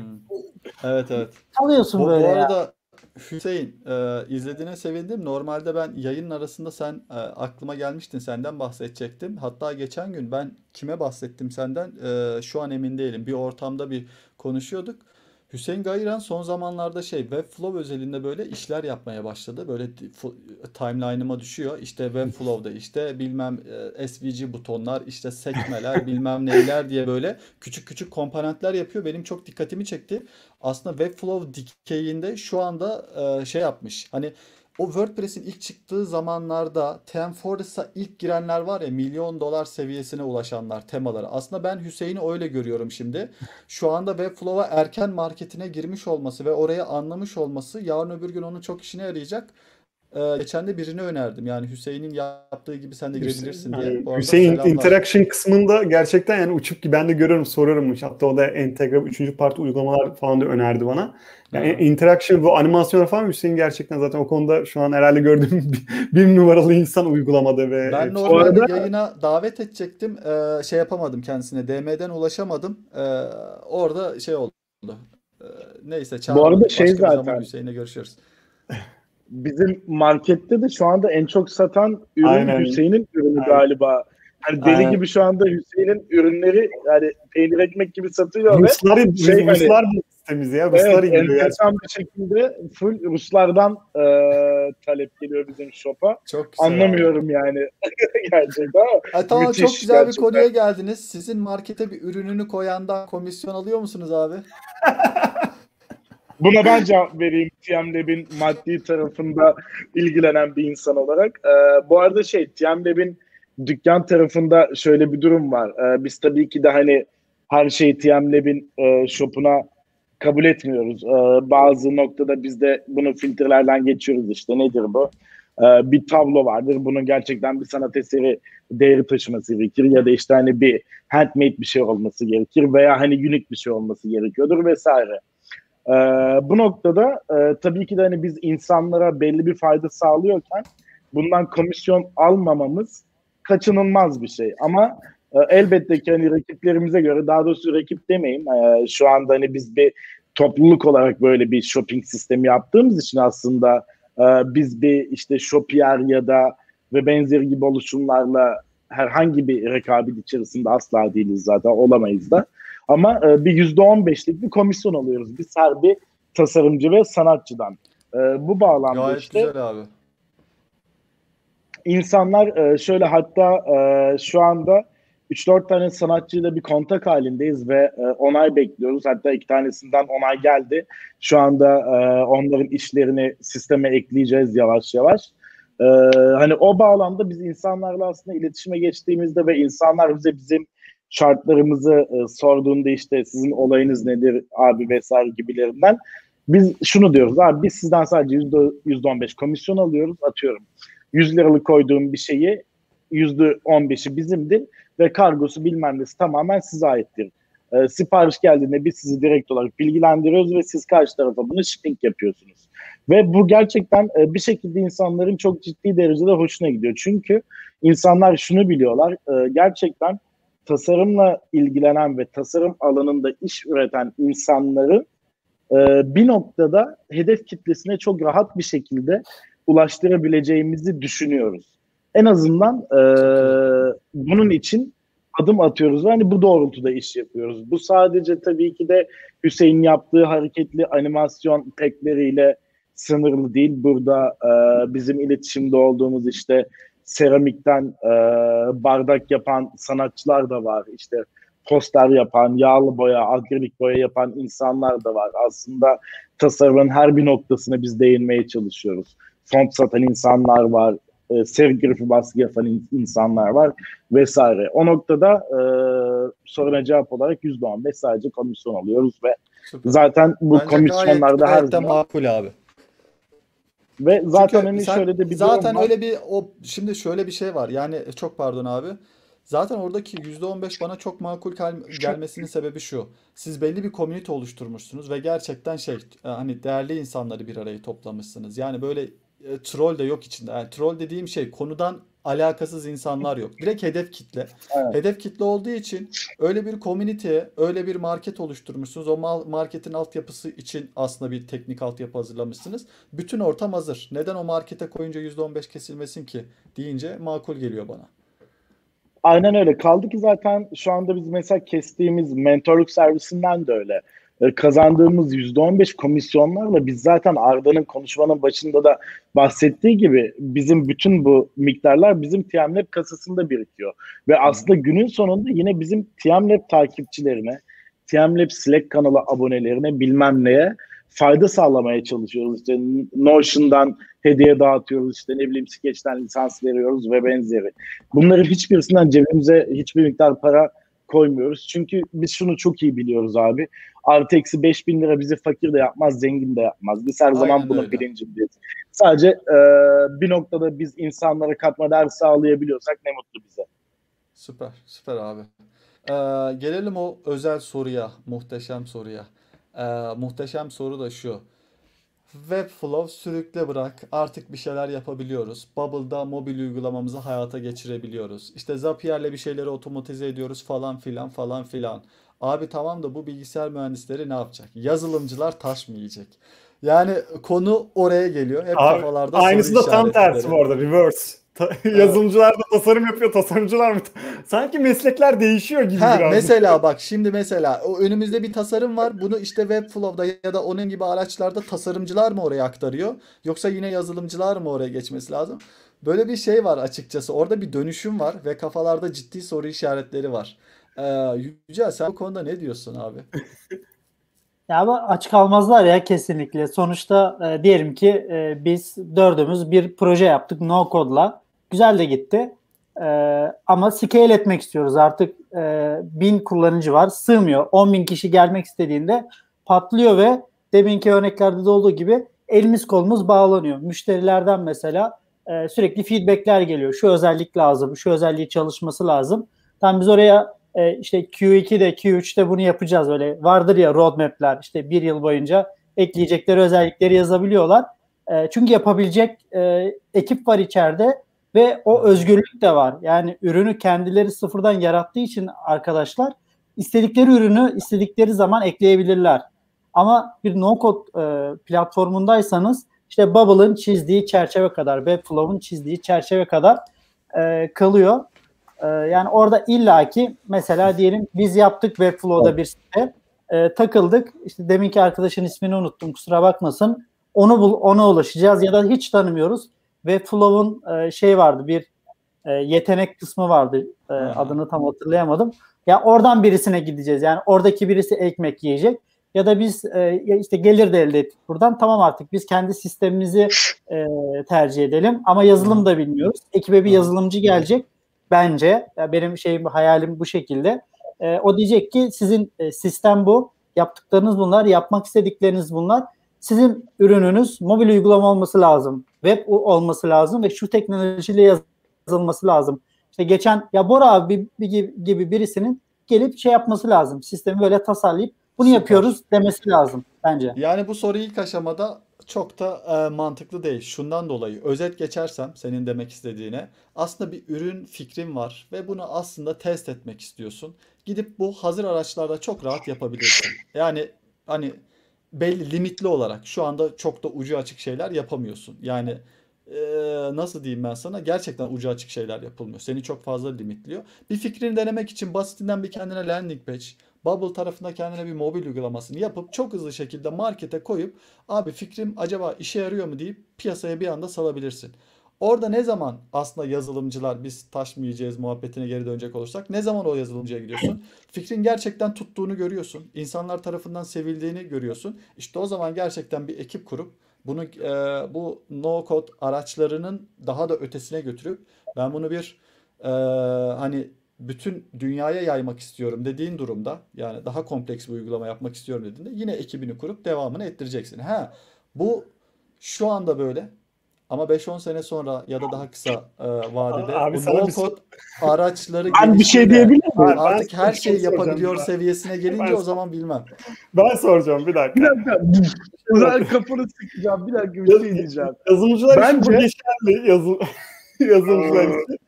evet evet. Kalıyorsun bu, böyle bu arada ya. Hüseyin e, izlediğine sevindim. Normalde ben yayının arasında sen e, aklıma gelmiştin senden bahsedecektim. Hatta geçen gün ben kime bahsettim senden e, şu an emin değilim. Bir ortamda bir konuşuyorduk. Hüseyin Gayran son zamanlarda şey Webflow özelinde böyle işler yapmaya başladı. Böyle timeline'ıma düşüyor. İşte Webflow'da işte bilmem e, SVG butonlar, işte sekmeler, bilmem neyler diye böyle küçük küçük komponentler yapıyor. Benim çok dikkatimi çekti. Aslında Webflow dikeyinde şu anda e, şey yapmış. Hani o WordPress'in ilk çıktığı zamanlarda Tem Forest'a ilk girenler var ya milyon dolar seviyesine ulaşanlar temaları. Aslında ben Hüseyin'i öyle görüyorum şimdi. Şu anda Webflow'a erken marketine girmiş olması ve orayı anlamış olması yarın öbür gün onun çok işine yarayacak. Ee, geçen de birini önerdim. Yani Hüseyin'in yaptığı gibi sen de girebilirsin diye. Yani Hüseyin selamlar. interaction kısmında gerçekten yani uçup ki ben de görüyorum soruyorum. Hatta o da entegre 3. parti uygulamalar falan da önerdi bana. Yani evet. interaction bu animasyon falan Hüseyin gerçekten zaten o konuda şu an herhalde gördüğüm bir numaralı insan uygulamada ve ben normalde arada... yayına davet edecektim. Ee, şey yapamadım kendisine. DM'den ulaşamadım. Ee, orada şey oldu. Ee, neyse çağırdım. Bu arada şey zaten Hüseyin'le görüşüyoruz bizim markette de şu anda en çok satan ürün Aynen. Hüseyin'in ürünü Aynen. galiba. Hani deli Aynen. gibi şu anda Hüseyin'in ürünleri yani peynir ekmek gibi satıyor Ruslar, ve şey Ruslar hani, sistemiz ya. Ruslar evet, enteresan bir şekilde full Ruslardan e, talep geliyor bizim shop'a. Çok güzel. Anlamıyorum abi. yani. gerçekten ama. tamam Müthiş, çok güzel gerçekten. bir konuya geldiniz. Sizin markete bir ürününü koyandan komisyon alıyor musunuz abi? Buna ben cevap vereyim TM maddi tarafında ilgilenen bir insan olarak. Ee, bu arada şey TM dükkan tarafında şöyle bir durum var. Ee, biz tabii ki de hani her şeyi TM e, shop'una kabul etmiyoruz. Ee, bazı noktada biz de bunu filtrelerden geçiyoruz işte. Nedir bu? Ee, bir tablo vardır. Bunun gerçekten bir sanat eseri değeri taşıması gerekir ya da işte hani bir handmade bir şey olması gerekir veya hani unique bir şey olması gerekiyordur vesaire. Ee, bu noktada e, tabii ki de hani biz insanlara belli bir fayda sağlıyorken bundan komisyon almamamız kaçınılmaz bir şey. Ama e, elbette ki hani rakiplerimize göre daha doğrusu rakip demeyeyim e, şu anda hani biz bir topluluk olarak böyle bir shopping sistemi yaptığımız için aslında e, biz bir işte Shopier ya da ve benzeri gibi oluşumlarla herhangi bir rekabet içerisinde asla değiliz zaten olamayız da. Ama e, bir yüzde on beşlik bir komisyon alıyoruz bir tasarımcı ve sanatçıdan. E, bu bağlamda Gayet işte güzel abi. insanlar e, şöyle hatta e, şu anda 3-4 tane sanatçıyla bir kontak halindeyiz ve e, onay bekliyoruz. Hatta iki tanesinden onay geldi. Şu anda e, onların işlerini sisteme ekleyeceğiz yavaş yavaş. E, hani o bağlamda biz insanlarla aslında iletişime geçtiğimizde ve insanlar bize bizim şartlarımızı e, sorduğunda işte sizin olayınız nedir abi vesaire gibilerinden biz şunu diyoruz abi biz sizden sadece yüzde yüzde on beş komisyon alıyoruz atıyorum 100 liralık koyduğum bir şeyi yüzde on beşi bizimdir ve kargosu bilmem nesi tamamen size aittir. E, sipariş geldiğinde biz sizi direkt olarak bilgilendiriyoruz ve siz karşı tarafa bunu shipping yapıyorsunuz. Ve bu gerçekten e, bir şekilde insanların çok ciddi derecede hoşuna gidiyor. Çünkü insanlar şunu biliyorlar e, gerçekten tasarımla ilgilenen ve tasarım alanında iş üreten insanların e, bir noktada hedef kitlesine çok rahat bir şekilde ulaştırabileceğimizi düşünüyoruz. En azından e, bunun için adım atıyoruz ve hani bu doğrultuda iş yapıyoruz. Bu sadece tabii ki de Hüseyin yaptığı hareketli animasyon pekleriyle sınırlı değil. Burada e, bizim iletişimde olduğumuz işte seramikten e, bardak yapan sanatçılar da var. İşte poster yapan, yağlı boya, akrilik boya yapan insanlar da var. Aslında tasarımın her bir noktasına biz değinmeye çalışıyoruz. font satan insanlar var, e, serigrafi baskı yapan insanlar var vesaire. O noktada e, soruna cevap olarak %15 sadece komisyon alıyoruz ve Süper. zaten bu Bence komisyonlarda gayet, her zaman makul abi. Ve zaten hani şöyle de bir zaten öyle bir o şimdi şöyle bir şey var. Yani çok pardon abi. Zaten oradaki %15 bana çok makul gelmesinin sebebi şu. Siz belli bir komünite oluşturmuşsunuz ve gerçekten şey e, hani değerli insanları bir araya toplamışsınız. Yani böyle e, troll de yok içinde. Yani troll dediğim şey konudan alakasız insanlar yok. Direkt hedef kitle. Evet. Hedef kitle olduğu için öyle bir komüniteye, öyle bir market oluşturmuşsunuz. O marketin altyapısı için aslında bir teknik altyapı hazırlamışsınız. Bütün ortam hazır. Neden o markete koyunca %15 kesilmesin ki deyince makul geliyor bana. Aynen öyle. Kaldı ki zaten şu anda biz mesela kestiğimiz mentorluk servisinden de öyle. E, kazandığımız %15 komisyonlarla biz zaten Arda'nın konuşmanın başında da bahsettiği gibi bizim bütün bu miktarlar bizim TMLab kasasında birikiyor. Ve aslında günün sonunda yine bizim TMLab takipçilerine, TMLab Slack kanalı abonelerine bilmem neye fayda sağlamaya çalışıyoruz. İşte Notion'dan hediye dağıtıyoruz, işte ne bileyim Sketch'ten lisans veriyoruz ve benzeri. Bunların hiçbirisinden cebimize hiçbir miktar para koymuyoruz. Çünkü biz şunu çok iyi biliyoruz abi. Artı eksi 5 bin lira bizi fakir de yapmaz, zengin de yapmaz. Biz her Aynen zaman bunun bilincindeyiz. Sadece e, bir noktada biz insanlara katma değer sağlayabiliyorsak ne mutlu bize. Süper, süper abi. Ee, gelelim o özel soruya, muhteşem soruya. Ee, muhteşem soru da şu. Webflow sürükle bırak artık bir şeyler yapabiliyoruz. Bubble'da mobil uygulamamızı hayata geçirebiliyoruz. İşte Zapier'le bir şeyleri otomatize ediyoruz falan filan falan filan. Abi tamam da bu bilgisayar mühendisleri ne yapacak? Yazılımcılar taş mı yiyecek? Yani konu oraya geliyor. Hep Abi, kafalarda Aynısı da tam tersi bu arada. Reverse. Ta- yazılımcılar da tasarım yapıyor, tasarımcılar mı? Sanki meslekler değişiyor gibi ha, biraz. Mesela bak şimdi mesela o önümüzde bir tasarım var. Bunu işte Webflow'da ya da onun gibi araçlarda tasarımcılar mı oraya aktarıyor? Yoksa yine yazılımcılar mı oraya geçmesi lazım? Böyle bir şey var açıkçası. Orada bir dönüşüm var ve kafalarda ciddi soru işaretleri var. Ee, Yücel sen bu konuda ne diyorsun abi? Ya ama aç kalmazlar ya kesinlikle. Sonuçta e, diyelim ki e, biz dördümüz bir proje yaptık no code'la. Güzel de gitti. E, ama scale etmek istiyoruz. Artık e, bin kullanıcı var. Sığmıyor. 10 bin kişi gelmek istediğinde patlıyor ve deminki örneklerde de olduğu gibi elimiz kolumuz bağlanıyor. Müşterilerden mesela e, sürekli feedbackler geliyor. Şu özellik lazım, şu özelliği çalışması lazım. Tam biz oraya e, işte Q2'de Q3'te bunu yapacağız öyle vardır ya roadmap'ler işte bir yıl boyunca ekleyecekleri özellikleri yazabiliyorlar. E, çünkü yapabilecek e, ekip var içeride ve o özgürlük de var. Yani ürünü kendileri sıfırdan yarattığı için arkadaşlar istedikleri ürünü istedikleri zaman ekleyebilirler. Ama bir no-code e, platformundaysanız işte Bubble'ın çizdiği çerçeve kadar, Webflow'un çizdiği çerçeve kadar e, kalıyor. E, yani orada illaki mesela diyelim biz yaptık Webflow'da bir site, e, takıldık. İşte deminki arkadaşın ismini unuttum kusura bakmasın. Onu bul, ona ulaşacağız ya da hiç tanımıyoruz. Webflow'un e, şey vardı bir e, yetenek kısmı vardı. E, adını tam hatırlayamadım. Ya oradan birisine gideceğiz. Yani oradaki birisi ekmek yiyecek ya da biz e, işte gelir de elde ettik buradan. Tamam artık biz kendi sistemimizi e, tercih edelim ama yazılım da bilmiyoruz. Ekibe bir yazılımcı gelecek bence. Benim şeyim hayalim bu şekilde. E, o diyecek ki sizin e, sistem bu. Yaptıklarınız bunlar, yapmak istedikleriniz bunlar. Sizin ürününüz mobil uygulama olması lazım. Web olması lazım ve şu teknolojiyle yazılması lazım. İşte geçen ya Bora abi gibi birisinin gelip şey yapması lazım. Sistemi böyle tasarlayıp bunu Süper. yapıyoruz demesi lazım bence. Yani bu soru ilk aşamada çok da e, mantıklı değil. Şundan dolayı özet geçersem senin demek istediğine aslında bir ürün fikrin var ve bunu aslında test etmek istiyorsun. Gidip bu hazır araçlarda çok rahat yapabilirsin. Yani hani belli limitli olarak şu anda çok da ucu açık şeyler yapamıyorsun. Yani e, nasıl diyeyim ben sana gerçekten ucu açık şeyler yapılmıyor. Seni çok fazla limitliyor. Bir fikrini denemek için basitinden bir kendine landing page, Bubble tarafında kendine bir mobil uygulamasını yapıp çok hızlı şekilde markete koyup abi fikrim acaba işe yarıyor mu deyip piyasaya bir anda salabilirsin. Orada ne zaman aslında yazılımcılar biz taşmayacağız muhabbetine geri dönecek olursak ne zaman o yazılımcıya gidiyorsun? Fikrin gerçekten tuttuğunu görüyorsun. İnsanlar tarafından sevildiğini görüyorsun. İşte o zaman gerçekten bir ekip kurup bunu e, bu no code araçlarının daha da ötesine götürüp ben bunu bir e, hani bütün dünyaya yaymak istiyorum dediğin durumda yani daha kompleks bir uygulama yapmak istiyorum dediğinde yine ekibini kurup devamını ettireceksin. Ha bu şu anda böyle ama 5-10 sene sonra ya da daha kısa e, vadede Abi bu no bir code araçları Ben bir şey diyebilir miyim? Artık Ben her bir şey şeyi soracağım yapabiliyor ya. seviyesine gelince Ben- o zaman bilmem. Ben soracağım bir dakika. Bir dakika. Uzay kafanı sıkacağım. Bir dakika bir şey diyeceğim. Yazılımcılar için bu Bence- geçerli. Yazıl yazılımcılar için.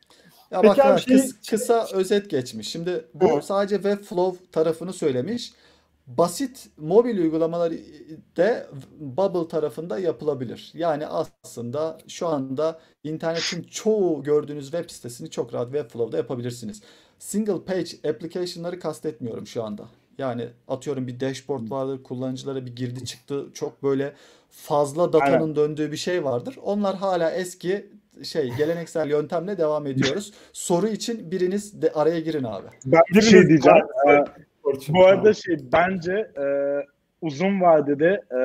Ya Peki bak abi şey- kıs- kısa özet geçmiş. Şimdi bu Hı. sadece Webflow tarafını söylemiş. Basit mobil uygulamalar de Bubble tarafında yapılabilir. Yani aslında şu anda internetin çoğu gördüğünüz web sitesini çok rahat Webflow'da yapabilirsiniz. Single page application'ları kastetmiyorum şu anda. Yani atıyorum bir dashboard vardır, kullanıcılara bir girdi çıktı, çok böyle fazla datanın döndüğü bir şey vardır. Onlar hala eski şey geleneksel yöntemle devam ediyoruz. Soru için biriniz de araya girin abi. Ben bir Biriniz- şey diyeceğim. Ee, Orçun, Bu arada şey bence e, uzun vadede e,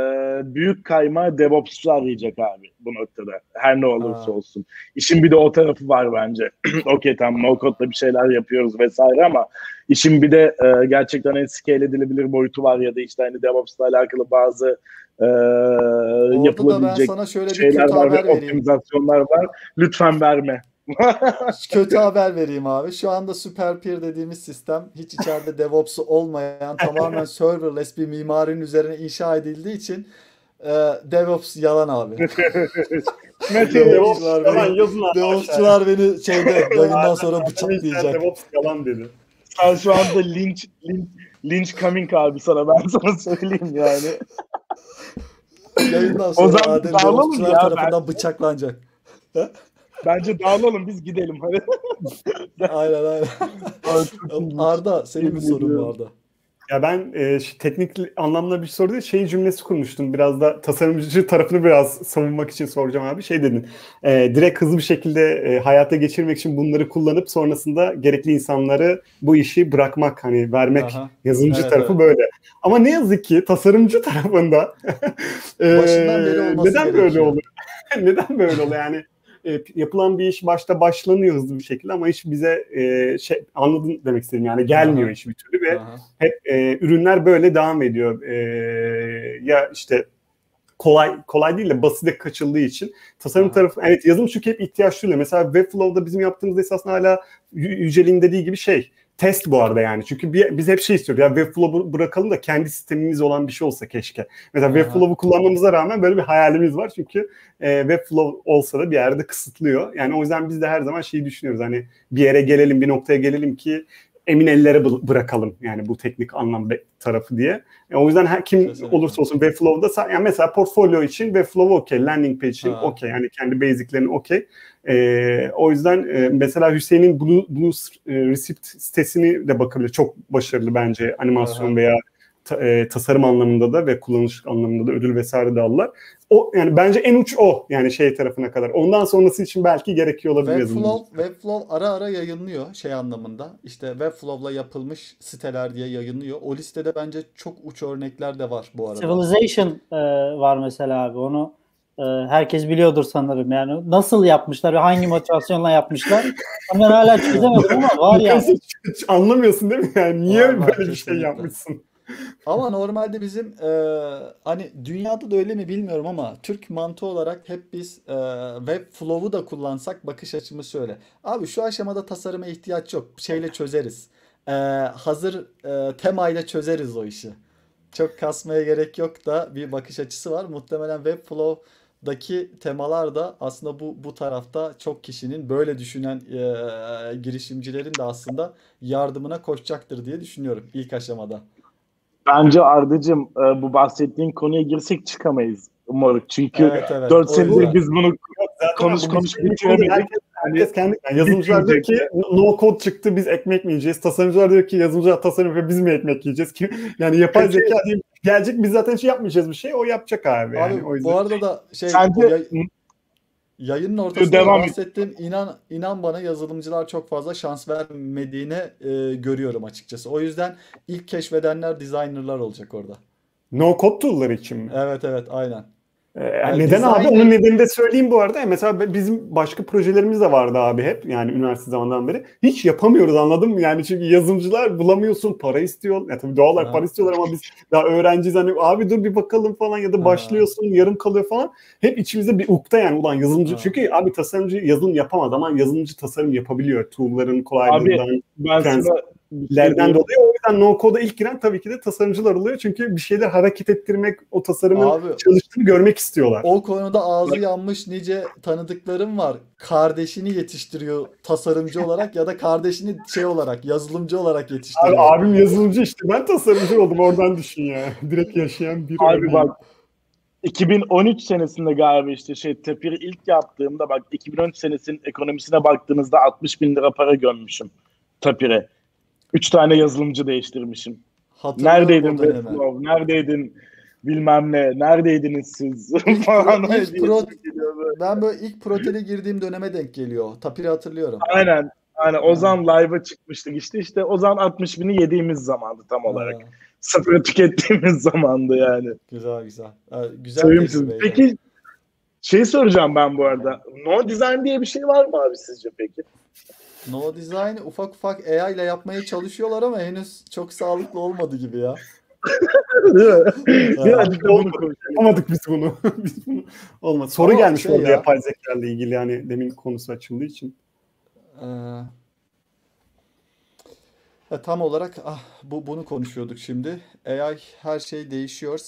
büyük kayma DevOps'lar yiyecek abi bu noktada. Her ne olursa Aa. olsun. İşin bir de o tarafı var bence. Okey tamam no code'da bir şeyler yapıyoruz vesaire ama işin bir de e, gerçekten en scale edilebilir boyutu var ya da işte hani DevOps'la alakalı bazı e, Orada da ben yapılabilecek sana şöyle bir şeyler kötü var haber ve vereyim. optimizasyonlar var. Lütfen verme. Kötü haber vereyim abi. Şu anda Super Peer dediğimiz sistem hiç içeride DevOps'u olmayan tamamen serverless bir mimarinin üzerine inşa edildiği için e, DevOps yalan abi. Metin DevOps Devops'lar yalan beni- yazın abi. DevOps'çular beni şeyde yayından sonra bıçaklayacak. DevOps yalan dedi. Sen şu anda linç, linç, linç coming abi sana ben sana söyleyeyim yani. Yayından O sonra zaman Adem dağılalım DevOps'çular ya, tarafından bıçaklanacak. Bence dağılalım biz gidelim hadi. Aynen aynen. Arda senin bir sorun vardı. Ya ben e, teknik anlamda bir soru değil, şey cümlesi kurmuştum. Biraz da tasarımcı tarafını biraz savunmak için soracağım abi. Şey dedin, e, direkt hızlı bir şekilde e, hayata geçirmek için bunları kullanıp sonrasında gerekli insanları bu işi bırakmak, hani vermek Aha. yazılımcı Evet, tarafı evet. böyle. Ama ne yazık ki tasarımcı tarafında e, Başından beri olması neden böyle oluyor? neden böyle oluyor? Yani e, yapılan bir iş başta başlanıyor hızlı bir şekilde ama iş bize e, şey anladın demek istedim yani gelmiyor Aha. iş bir türlü ve Aha. hep e, ürünler böyle devam ediyor. E, ya işte kolay kolay değil de basite kaçıldığı için tasarım Aha. tarafı evet yazılım çünkü hep ihtiyaç duyuyor. Mesela Webflow'da bizim yaptığımız esasında hala Yü- Yücel'in dediği gibi şey test bu arada yani. Çünkü bir, biz hep şey istiyoruz. Ya Webflow'u bırakalım da kendi sistemimiz olan bir şey olsa keşke. Mesela Aha. Webflow'u kullanmamıza rağmen böyle bir hayalimiz var. Çünkü e, Webflow olsa da bir yerde kısıtlıyor. Yani o yüzden biz de her zaman şeyi düşünüyoruz. Hani bir yere gelelim, bir noktaya gelelim ki emin ellere bı- bırakalım yani bu teknik anlam tarafı diye. E, o yüzden her, kim Kesinlikle. olursa olsun Webflow'da yani mesela portfolyo için Webflow okey, landing page için okey yani kendi basic'lerini okey. E, o yüzden e, mesela Hüseyin'in Blue, Blue Receipt sitesini de bakabilir. Çok başarılı bence animasyon Aha. veya ta- e, tasarım anlamında da ve kullanışlık anlamında da ödül vesaire de aldılar. O yani bence en uç o yani şey tarafına kadar. Ondan sonrası için belki gerekiyor olabilir. Webflow, Webflow ara ara yayınlıyor şey anlamında. İşte Webflow'la yapılmış siteler diye yayınlıyor. O listede bence çok uç örnekler de var bu arada. Civilization e, var mesela abi. Onu herkes biliyordur sanırım. Yani nasıl yapmışlar ve hangi motivasyonla yapmışlar? Ama ben hala çözemedim ama var ya. Hiç anlamıyorsun değil mi? Yani niye Var, var, böyle bir şey yapmışsın? Ama normalde bizim e, hani dünyada da öyle mi bilmiyorum ama Türk mantığı olarak hep biz e, Webflow'u da kullansak bakış açımız şöyle. Abi şu aşamada tasarıma ihtiyaç yok. Şeyle çözeriz. E, hazır e, temayla çözeriz o işi. Çok kasmaya gerek yok da bir bakış açısı var. Muhtemelen Webflow'daki temalar da aslında bu bu tarafta çok kişinin böyle düşünen e, girişimcilerin de aslında yardımına koşacaktır diye düşünüyorum ilk aşamada. Bence Arda'cığım e, bu bahsettiğin konuya girsek çıkamayız moruk. Çünkü Evet, evet. 4 O senedir biz bunu Zaten Konuş, konuş, bir bitiremedik. Herkes, herkes kendi yani yazılımcılar diyor ki no code çıktı biz ekmek mi yiyeceğiz? Tasarımcılar diyor ki yazılımcılar tasarım yapıyor biz mi ekmek yiyeceğiz? Kim, yani yapay zeka diye gelecek biz zaten şey yapmayacağız bir şey o yapacak abi. Yani. Abi o yüzden. bu arada da şey Sence yay- Yayının ortasında Devam bahsettiğim inan inan bana yazılımcılar çok fazla şans vermediğini e, görüyorum açıkçası. O yüzden ilk keşfedenler designerlar olacak orada. No code tool'lar için mi? Evet evet aynen. Ee, yani neden design... abi? Onun nedenini de söyleyeyim bu arada. Mesela bizim başka projelerimiz de vardı abi hep. Yani üniversite zamandan beri. Hiç yapamıyoruz anladın mı? Yani çünkü yazılımcılar bulamıyorsun. Para istiyor. Ya tabii doğal olarak para istiyorlar ama biz daha öğrenciyiz. Hani abi dur bir bakalım falan ya da başlıyorsun yarım kalıyor falan. Hep içimizde bir ukta yani ulan yazılımcı. Ha. Çünkü abi tasarımcı yazılım yapamaz ama yazılımcı tasarım yapabiliyor. Tool'ların kolaylığından. Abi ben sana lerden dolayı. O yüzden no code'a ilk giren tabii ki de tasarımcılar oluyor. Çünkü bir şeyler hareket ettirmek, o tasarımın Abi, çalıştığını görmek istiyorlar. O konuda ağzı yanmış nice tanıdıklarım var. Kardeşini yetiştiriyor tasarımcı olarak ya da kardeşini şey olarak, yazılımcı olarak yetiştiriyor. Abi, abim yazılımcı işte. Ben tasarımcı oldum. Oradan düşün ya. Direkt yaşayan bir Abi bak 2013 senesinde galiba işte şey Tepir'i ilk yaptığımda bak 2013 senesinin ekonomisine baktığınızda 60 bin lira para gömmüşüm Tapir'e. Üç tane yazılımcı değiştirmişim. Neredeydin Westlaw? Neredeydin bilmem ne? Neredeydiniz siz? falan. ilk pro, ben böyle ilk Protel'e girdiğim döneme denk geliyor. Tapir'i hatırlıyorum. Aynen. Aynen. Ozan live'a çıkmıştık işte. işte Ozan 60 bini yediğimiz zamandı tam olarak. Ha. Sıfırı tükettiğimiz zamandı yani. Güzel güzel. güzel Peki şey soracağım ben bu arada. No design diye bir şey var mı abi sizce peki? No Design ufak ufak AI ile yapmaya çalışıyorlar ama henüz çok sağlıklı olmadı gibi ya. Birazcık bunu Yapamadık biz bunu. biz bunu olmadı. Soru ama gelmiş şey orada ya, yapay zeka ile ilgili yani demin konusu açıldığı için. Ee, ya tam olarak ah, bu bunu konuşuyorduk şimdi. AI her şey değişiyor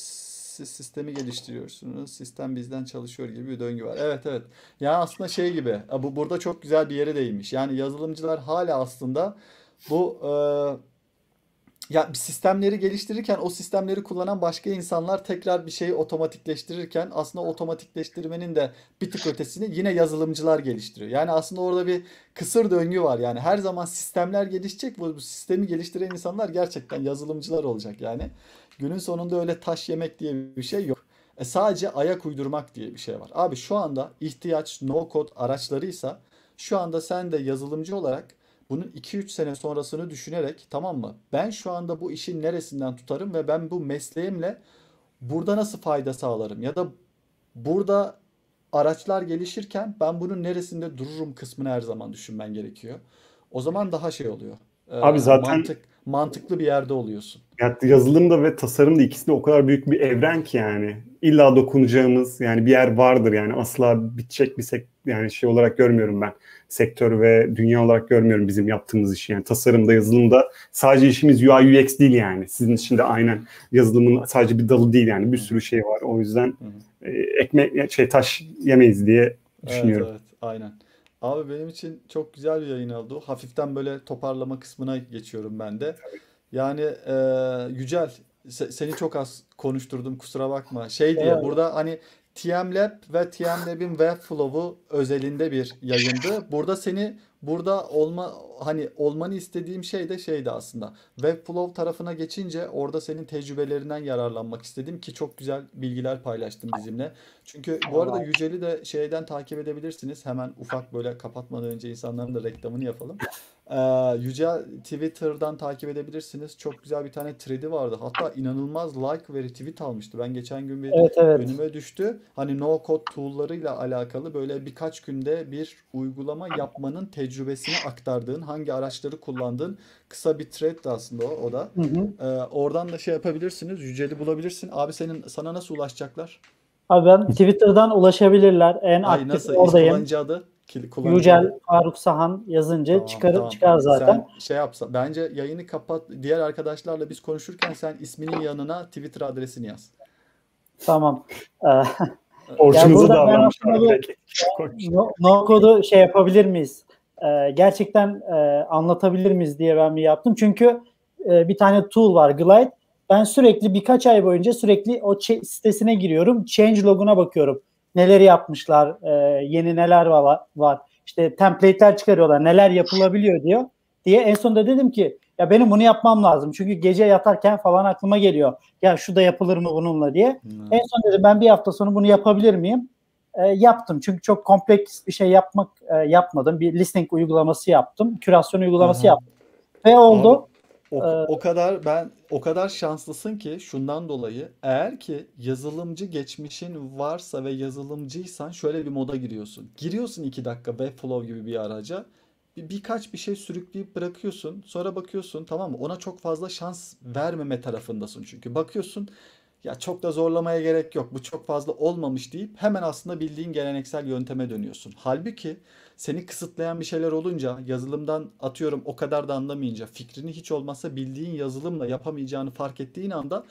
siz sistemi geliştiriyorsunuz. Sistem bizden çalışıyor gibi bir döngü var. Evet evet. Yani aslında şey gibi. Bu burada çok güzel bir yere değinmiş. Yani yazılımcılar hala aslında bu e, ya sistemleri geliştirirken o sistemleri kullanan başka insanlar tekrar bir şeyi otomatikleştirirken aslında otomatikleştirmenin de bir tık ötesini yine yazılımcılar geliştiriyor. Yani aslında orada bir kısır döngü var. Yani her zaman sistemler gelişecek. Bu, bu sistemi geliştiren insanlar gerçekten yazılımcılar olacak yani. Günün sonunda öyle taş yemek diye bir şey yok. E sadece ayak uydurmak diye bir şey var. Abi şu anda ihtiyaç no code araçlarıysa şu anda sen de yazılımcı olarak bunun 2-3 sene sonrasını düşünerek tamam mı? Ben şu anda bu işin neresinden tutarım ve ben bu mesleğimle burada nasıl fayda sağlarım? Ya da burada araçlar gelişirken ben bunun neresinde dururum kısmını her zaman düşünmen gerekiyor. O zaman daha şey oluyor. Abi zaten mantık, mantıklı bir yerde oluyorsun. Yani yazılım ve tasarım da ikisi de o kadar büyük bir evren ki yani. İlla dokunacağımız yani bir yer vardır yani asla bitecek bir sek yani şey olarak görmüyorum ben. Sektör ve dünya olarak görmüyorum bizim yaptığımız işi. Yani tasarımda, yazılımda sadece işimiz UI UX değil yani. Sizin için de aynen yazılımın sadece bir dalı değil yani. Bir sürü şey var. O yüzden e, ekmek şey taş yemeyiz diye düşünüyorum. Evet, evet aynen. Abi benim için çok güzel bir yayın oldu. Hafiften böyle toparlama kısmına geçiyorum ben de. Yani e, Yücel se- seni çok az konuşturdum kusura bakma. Şey diye evet. burada hani TM Lab ve TM Lab'in Webflow'u özelinde bir yayındı. Burada seni burada olma hani olmanı istediğim şey de şeydi aslında. Webflow tarafına geçince orada senin tecrübelerinden yararlanmak istedim ki çok güzel bilgiler paylaştın bizimle. Çünkü bu arada Yücel'i de şeyden takip edebilirsiniz. Hemen ufak böyle kapatmadan önce insanların da reklamını yapalım. Ee, Yücel Twitter'dan takip edebilirsiniz. Çok güzel bir tane thread'i vardı. Hatta inanılmaz like ve retweet almıştı. Ben geçen gün bir evet, evet. önüme düştü. Hani no code tool'larıyla alakalı böyle birkaç günde bir uygulama yapmanın tecrübesini aktardığın, hangi araçları kullandığın kısa bir thread aslında o, o da. Hı hı. Ee, oradan da şey yapabilirsiniz. Yücel'i bulabilirsin. Abi senin sana nasıl ulaşacaklar? Abi ben Twitter'dan ulaşabilirler. En Ay, aktif nasıl? oradayım. Kullanıcı adı? Yücel Faruk Sahan yazınca tamam, çıkarır tamam. çıkar zaten. Sen şey yapsa bence yayını kapat. Diğer arkadaşlarla biz konuşurken sen isminin yanına Twitter adresini yaz. Tamam. Ee, Orçunuza davranmış. No, no kodu şey yapabilir miyiz? Ee, gerçekten e, anlatabilir miyiz diye ben bir yaptım. Çünkü e, bir tane tool var Glide. Ben sürekli birkaç ay boyunca sürekli o sitesine giriyorum. Change loguna bakıyorum neleri yapmışlar, e, yeni neler var, var. İşte template'ler çıkarıyorlar, neler yapılabiliyor diyor. Diye en sonunda dedim ki ya benim bunu yapmam lazım. Çünkü gece yatarken falan aklıma geliyor. Ya şu da yapılır mı bununla diye. Hmm. En son dedim ben bir hafta sonu bunu yapabilir miyim? e, yaptım. Çünkü çok kompleks bir şey yapmak e, yapmadım. Bir listing uygulaması yaptım. Kürasyon uygulaması Aha. yaptım. Ve oldu. Abi, o, ee, o kadar ben o kadar şanslısın ki şundan dolayı eğer ki yazılımcı geçmişin varsa ve yazılımcıysan şöyle bir moda giriyorsun. Giriyorsun iki dakika Webflow gibi bir araca bir, birkaç bir şey sürükleyip bırakıyorsun. Sonra bakıyorsun tamam mı? Ona çok fazla şans vermeme tarafındasın çünkü. Bakıyorsun ya çok da zorlamaya gerek yok. Bu çok fazla olmamış deyip hemen aslında bildiğin geleneksel yönteme dönüyorsun. Halbuki seni kısıtlayan bir şeyler olunca yazılımdan atıyorum o kadar da anlamayınca fikrini hiç olmazsa bildiğin yazılımla yapamayacağını fark ettiğin anda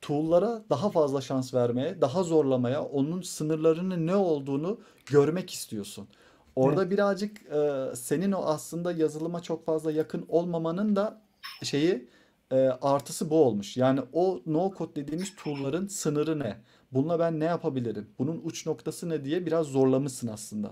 tool'lara daha fazla şans vermeye, daha zorlamaya, onun sınırlarının ne olduğunu görmek istiyorsun. Orada evet. birazcık e, senin o aslında yazılıma çok fazla yakın olmamanın da şeyi e, artısı bu olmuş. Yani o no code dediğimiz tool'ların sınırı ne? Bununla ben ne yapabilirim? Bunun uç noktası ne diye biraz zorlamışsın aslında.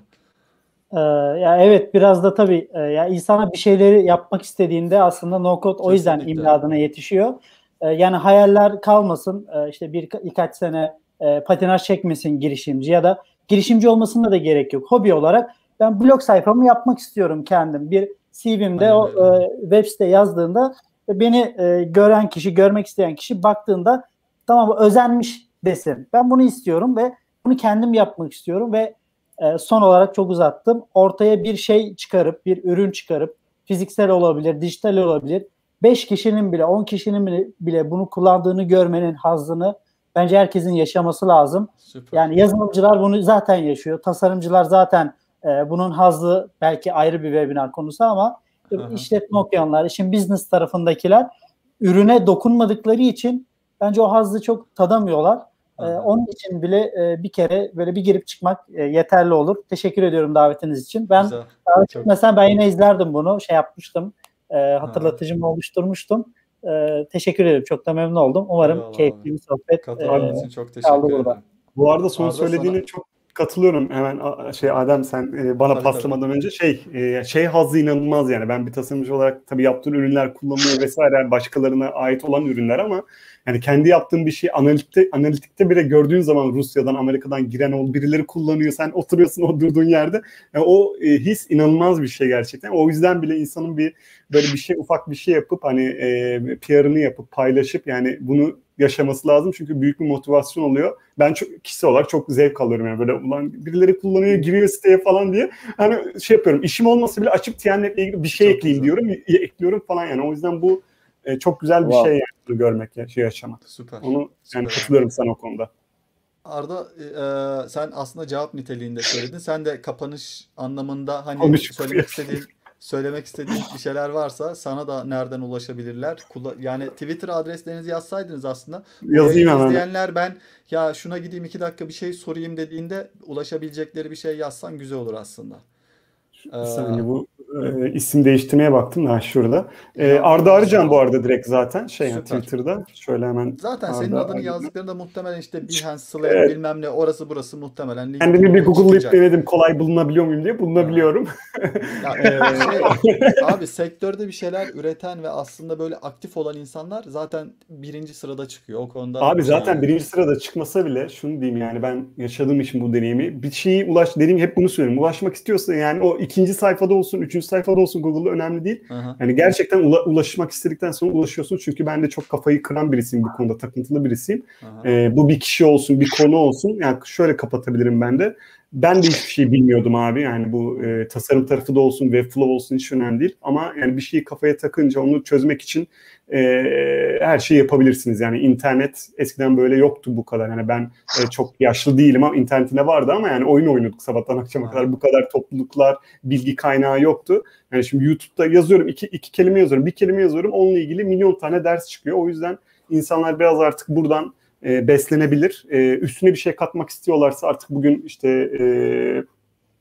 Ee, ya evet biraz da tabii e, ya insana bir şeyleri yapmak istediğinde aslında no code o yüzden imdadına yetişiyor. E, yani hayaller kalmasın. E, işte bir birkaç sene e, patinaj çekmesin girişimci ya da girişimci olmasına da gerek yok. Hobi olarak ben blog sayfamı yapmak istiyorum kendim. Bir CV'mde o e, web site yazdığında beni e, gören kişi, görmek isteyen kişi baktığında tamam özenmiş desin. Ben bunu istiyorum ve bunu kendim yapmak istiyorum ve e, son olarak çok uzattım. Ortaya bir şey çıkarıp, bir ürün çıkarıp fiziksel olabilir, dijital olabilir. 5 kişinin bile, 10 kişinin bile bunu kullandığını görmenin hazzını bence herkesin yaşaması lazım. Süper. Yani yazılımcılar bunu zaten yaşıyor. Tasarımcılar zaten e, bunun hazzı belki ayrı bir webinar konusu ama Aha. işletme okuyanlar, işin business tarafındakiler ürüne dokunmadıkları için bence o hazzı çok tadamıyorlar. Ee, onun için bile e, bir kere böyle bir girip çıkmak e, yeterli olur. Teşekkür ediyorum davetiniz için. Ben Güzel. davet etmesem ben yine izlerdim bunu. Şey yapmıştım. E, hatırlatıcımı oluşturmuştum. E, teşekkür ederim. Çok da memnun oldum. Umarım Eyvallah keyifli bir sohbet Katıldığın e, için çok teşekkür ederim. Burada. Bu arada son Arda söylediğini sana... çok katılıyorum. Hemen şey Adem sen e, bana tabii, paslamadan tabii. önce şey e, şey hazzı inanılmaz yani. Ben bir tasarımcı olarak tabii yaptığın ürünler kullanılıyor vesaire. Yani başkalarına ait olan ürünler ama yani kendi yaptığın bir şey analitikte analitikte bile gördüğün zaman Rusya'dan Amerika'dan giren o birileri kullanıyor. Sen oturuyorsun o durduğun yerde. Yani o e, his inanılmaz bir şey gerçekten. O yüzden bile insanın bir böyle bir şey ufak bir şey yapıp hani e, PR'ını yapıp paylaşıp yani bunu yaşaması lazım. Çünkü büyük bir motivasyon oluyor. Ben çok kişi olarak çok zevk alıyorum. Yani böyle ulan birileri kullanıyor giriyor siteye falan diye. Hani şey yapıyorum işim olmasa bile açıp TNet'le ilgili bir şey çok ekleyeyim güzel. diyorum ekliyorum falan yani. O yüzden bu e, çok güzel bir wow. şey yani görmek ya, şey yaşamak. Süper. Onu Süper. yani katılıyorum sana o konuda. Arda e, sen aslında cevap niteliğinde söyledin. Sen de kapanış anlamında hani söylemek istediğin söylemek istediğin bir şeyler varsa sana da nereden ulaşabilirler? Yani Twitter adreslerinizi yazsaydınız aslında. Yazayım hemen. İzleyenler ben ya şuna gideyim iki dakika bir şey sorayım dediğinde ulaşabilecekleri bir şey yazsan güzel olur aslında. Bir saniye bu e, isim değiştirmeye baktım da şurada. E, Arda Arıcan bu arada direkt zaten şey yani Twitter'da. Şöyle hemen. Zaten Arda senin adını Arıcan. yazdıklarında muhtemelen işte Behance, Slack evet. bilmem ne orası burası muhtemelen. Kendimi bir Google'layıp denedim kolay bulunabiliyor muyum diye bulunabiliyorum. Ya, şey, abi sektörde bir şeyler üreten ve aslında böyle aktif olan insanlar zaten birinci sırada çıkıyor o konuda. Abi zaten yani. birinci sırada çıkmasa bile şunu diyeyim yani ben yaşadığım için bu deneyimi bir şeyi ulaş dediğim hep bunu söylüyorum. Ulaşmak istiyorsa yani o ikinci sayfada olsun, üçüncü sayfada olsun Google'da önemli değil. Aha. Yani gerçekten ula, ulaşmak istedikten sonra ulaşıyorsun. Çünkü ben de çok kafayı kıran birisiyim bu konuda, takıntılı birisiyim. Ee, bu bir kişi olsun, bir konu olsun. Yani şöyle kapatabilirim ben de. Ben de hiçbir şey bilmiyordum abi. Yani bu e, tasarım tarafı da olsun, Webflow olsun hiç önemli değil. Ama yani bir şeyi kafaya takınca onu çözmek için e, her şeyi yapabilirsiniz. Yani internet eskiden böyle yoktu bu kadar. Yani ben e, çok yaşlı değilim ama internetinde vardı ama yani oyun oynuyorduk sabahtan akşama kadar. Bu kadar topluluklar, bilgi kaynağı yoktu. Yani şimdi YouTube'da yazıyorum, iki, iki kelime yazıyorum, bir kelime yazıyorum. Onunla ilgili milyon tane ders çıkıyor. O yüzden insanlar biraz artık buradan e, beslenebilir. E, üstüne bir şey katmak istiyorlarsa artık bugün işte e,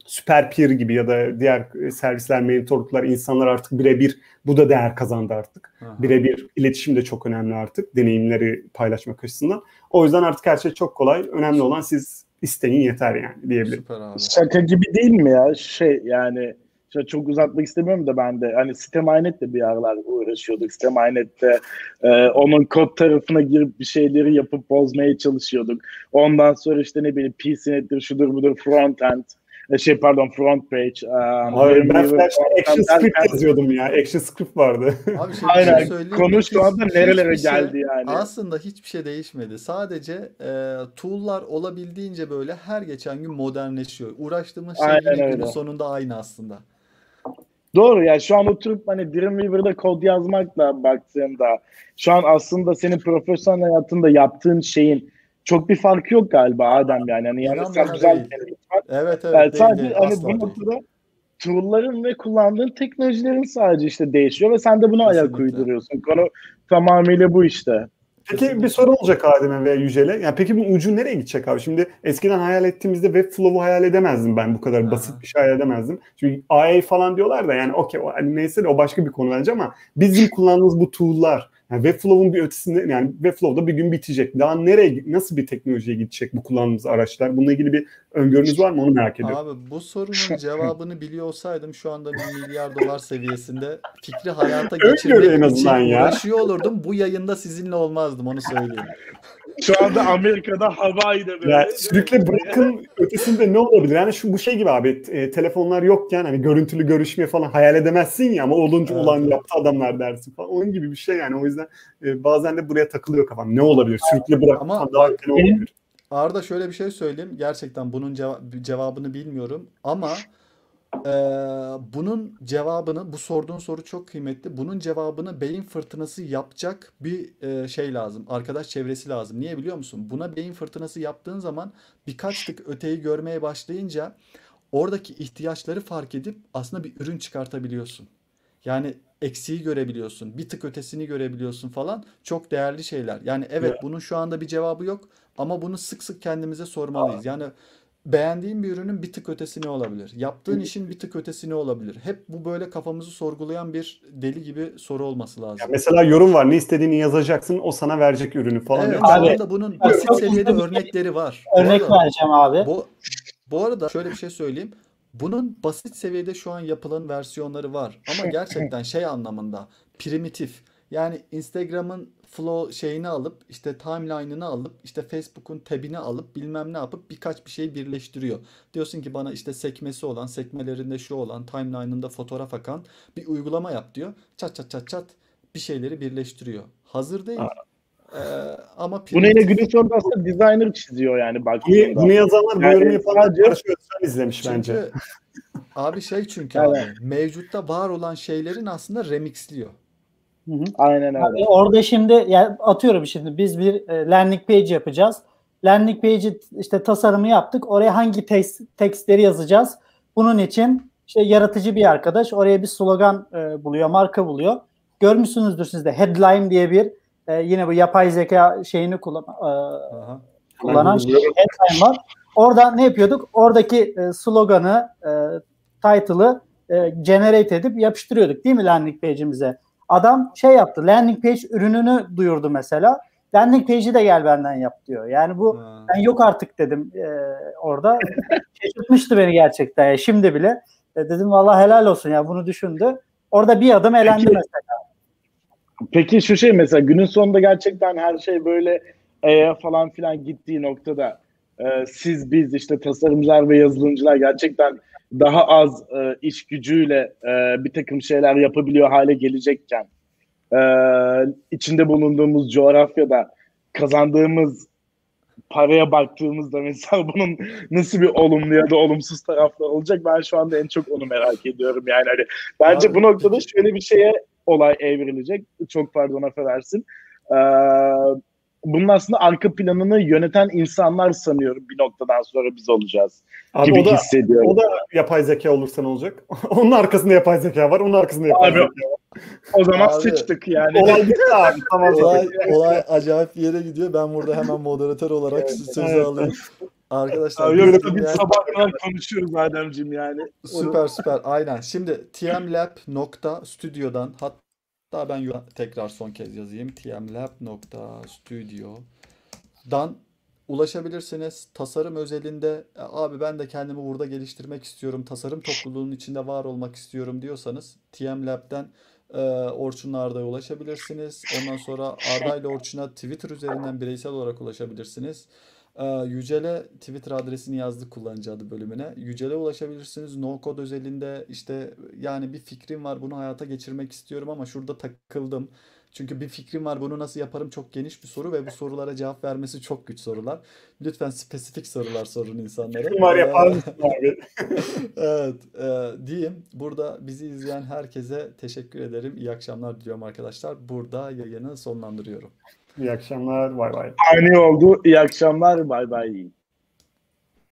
süper peer gibi ya da diğer servisler, mentorluklar insanlar artık birebir bu da değer kazandı artık. Birebir iletişim de çok önemli artık deneyimleri paylaşmak açısından. O yüzden artık her şey çok kolay. Önemli olan siz isteyin yeter yani diyebilirim. Şaka gibi değil mi ya? Şey yani İşte çok uzatmak istemiyorum da ben de. Hani Siteminet bir aralar uğraşıyorduk. Siteminet'te e, onun kod tarafına girip bir şeyleri yapıp bozmaya çalışıyorduk. Ondan sonra işte ne bileyim PCNet'tir, şudur budur frontend. E, şey pardon front page. Um, Abi ben Flash'ta Action Script yazıyordum ya. Action Script vardı. Abi şey, Aynen. Şey söyleyeyim Konu şu anda nerelere şey, geldi yani. Aslında hiçbir şey değişmedi. Sadece e, tool'lar olabildiğince böyle her geçen gün modernleşiyor. Uğraştığımız şey Aynen günün sonunda aynı aslında. Doğru ya şu an oturup hani Dreamweaver'da kod yazmakla baktığımda şu an aslında senin profesyonel hayatında yaptığın şeyin çok bir farkı yok galiba Adem yani. Hani yani sen güzel bir. Evet evet Yani sadece değil. hani bu noktada tool'ların ve kullandığın teknolojilerin sadece işte değişiyor ve sen de buna ayak Kesinlikle. uyduruyorsun. Konu tamamıyla bu işte. Peki bir soru olacak Adem'e veya Yücel'e. Yani peki bu ucu nereye gidecek abi? Şimdi eskiden hayal ettiğimizde Webflow'u hayal edemezdim ben bu kadar Aha. basit bir şey hayal edemezdim. Çünkü AA falan diyorlar da yani okey hani neyse de o başka bir konu bence ama bizim kullandığımız bu tool'lar yani Webflow'un bir ötesinde yani Webflow'da bir gün bitecek. Daha nereye nasıl bir teknolojiye gidecek bu kullandığımız araçlar? Bununla ilgili bir öngörünüz var mı? Onu merak ediyorum. Abi bu sorunun cevabını biliyor olsaydım şu anda bir milyar dolar seviyesinde fikri hayata geçirmek en için azından ya. uğraşıyor olurdum. Bu yayında sizinle olmazdım onu söyleyeyim. Şu anda Amerika'da Hawaii'de böyle. Ya sürükle bırakın ötesinde ne olabilir? Yani şu bu şey gibi abi e, telefonlar yokken hani görüntülü görüşme falan hayal edemezsin ya ama olunca Evet. olan yaptı adamlar dersin falan. Onun gibi bir şey yani o yüzden e, bazen de buraya takılıyor kafam. Ne olabilir? Sürükle bırak Ama daha bak, olabilir? Arda şöyle bir şey söyleyeyim. Gerçekten bunun ceva- cevabını bilmiyorum ama eee, bunun cevabını bu sorduğun soru çok kıymetli. Bunun cevabını beyin fırtınası yapacak bir eee, şey lazım. Arkadaş çevresi lazım. Niye biliyor musun? Buna beyin fırtınası yaptığın zaman birkaç tık öteyi görmeye başlayınca oradaki ihtiyaçları fark edip aslında bir ürün çıkartabiliyorsun. Yani eksiği görebiliyorsun, bir tık ötesini görebiliyorsun falan. Çok değerli şeyler. Yani evet bunun şu anda bir cevabı yok ama bunu sık sık kendimize sormalıyız. Yani beğendiğin bir ürünün bir tık ötesi ne olabilir? Yaptığın işin bir tık ötesi ne olabilir? Hep bu böyle kafamızı sorgulayan bir deli gibi soru olması lazım. Ya mesela yorum var. Ne istediğini yazacaksın. O sana verecek ürünü falan. Evet, Abi, anda bunun basit seviyede örnekleri var. Örnek arada- vereceğim abi. Bu, bu arada şöyle bir şey söyleyeyim. Bunun basit seviyede şu an yapılan versiyonları var. Ama gerçekten şey anlamında primitif. Yani Instagram'ın flow şeyini alıp işte timeline'ını alıp işte Facebook'un tabini alıp bilmem ne yapıp birkaç bir şey birleştiriyor. Diyorsun ki bana işte sekmesi olan, sekmelerinde şu olan, timeline'ında fotoğraf akan bir uygulama yap diyor. Çat çat çat çat bir şeyleri birleştiriyor. Hazır değil. Ee, ama Bunu yine günün sonunda aslında designer çiziyor yani bunu, baktığında. bunu yazanlar bu Yani yorumu yapanlar Özcan izlemiş bence. Çünkü abi şey çünkü Evet. abi mevcutta var olan şeylerin aslında remixliyor. Aynen öyle. Abi orada şimdi yani atıyorum şimdi biz bir e, landing page yapacağız. Landing page'i işte tasarımı yaptık. Oraya hangi text, tekstleri yazacağız? Bunun için işte yaratıcı bir arkadaş oraya bir slogan e, buluyor, marka buluyor. Görmüşsünüzdür siz de headline diye bir e, yine bu yapay zeka şeyini kullan, e, Aha. kullanan headline var. Orada ne yapıyorduk? Oradaki e, sloganı, e, title'ı e, generate edip yapıştırıyorduk değil mi landing page'imize? Adam şey yaptı. Landing page ürününü duyurdu mesela. Landing page'i de gel benden yap diyor. Yani bu Ha. ben yok artık dedim e, orada. Şaşırtmıştı beni gerçekten. Yani şimdi bile E, dedim vallahi helal olsun ya bunu düşündü. Orada bir adım elendi Peki- mesela. Peki şu şey mesela günün sonunda gerçekten her şey böyle E'ye falan filan gittiği noktada e, siz biz işte tasarımcılar ve yazılımcılar gerçekten daha az e, iş gücüyle e, bir takım şeyler yapabiliyor hale gelecekken e, içinde bulunduğumuz coğrafyada kazandığımız paraya baktığımızda mesela bunun nasıl bir olumlu ya da olumsuz tarafları olacak? Ben şu anda en çok onu merak ediyorum yani. Hani bence Abi, bu noktada şöyle bir şeye olay evrilecek çok pardon affedersin ee, bunun aslında arka planını yöneten insanlar sanıyorum bir noktadan sonra biz olacağız Abi gibi o da, hissediyorum. o da yapay zeka olursa ne olacak? onun arkasında yapay zeka var. Onun arkasında yapay Abi, zeka var. O zaman Abi, sıçtık yani. Olay bitti abi. Tamam. Olay, olay acayip bir yere gidiyor. Ben burada hemen moderatör olarak sözü evet. alayım. Arkadaşlar Abi, biz dinleyen- sabah kadar konuşuyoruz Ademciğim yani. Süper süper aynen. Şimdi tmlab.studio'dan hatta ben tekrar son kez yazayım. tmlab.studio'dan ulaşabilirsiniz. Tasarım özelinde "E, abi ben de kendimi burada geliştirmek istiyorum. Tasarım topluluğunun içinde var olmak istiyorum diyorsanız TM Lab'den e, Orçun'la Arda'ya ulaşabilirsiniz. Ondan sonra Arda ile Orçun'a Twitter üzerinden bireysel olarak ulaşabilirsiniz. E, Yücel'e Twitter adresini yazdık kullanıcı adı bölümüne. Yücel'e ulaşabilirsiniz. No Code özelinde işte yani bir fikrim var bunu hayata geçirmek istiyorum ama şurada takıldım. Çünkü bir fikrim var bunu nasıl yaparım çok geniş bir soru ve bu sorulara cevap vermesi çok güç sorular. Lütfen spesifik sorular sorun insanlara. Var Ee, yapar mısın abi? Evet, e, diyeyim. Burada bizi izleyen herkese teşekkür ederim. İyi akşamlar diliyorum arkadaşlar. Burada yayını sonlandırıyorum. İyi akşamlar. Bay bay. Aynı oldu. İyi akşamlar. Bay bay.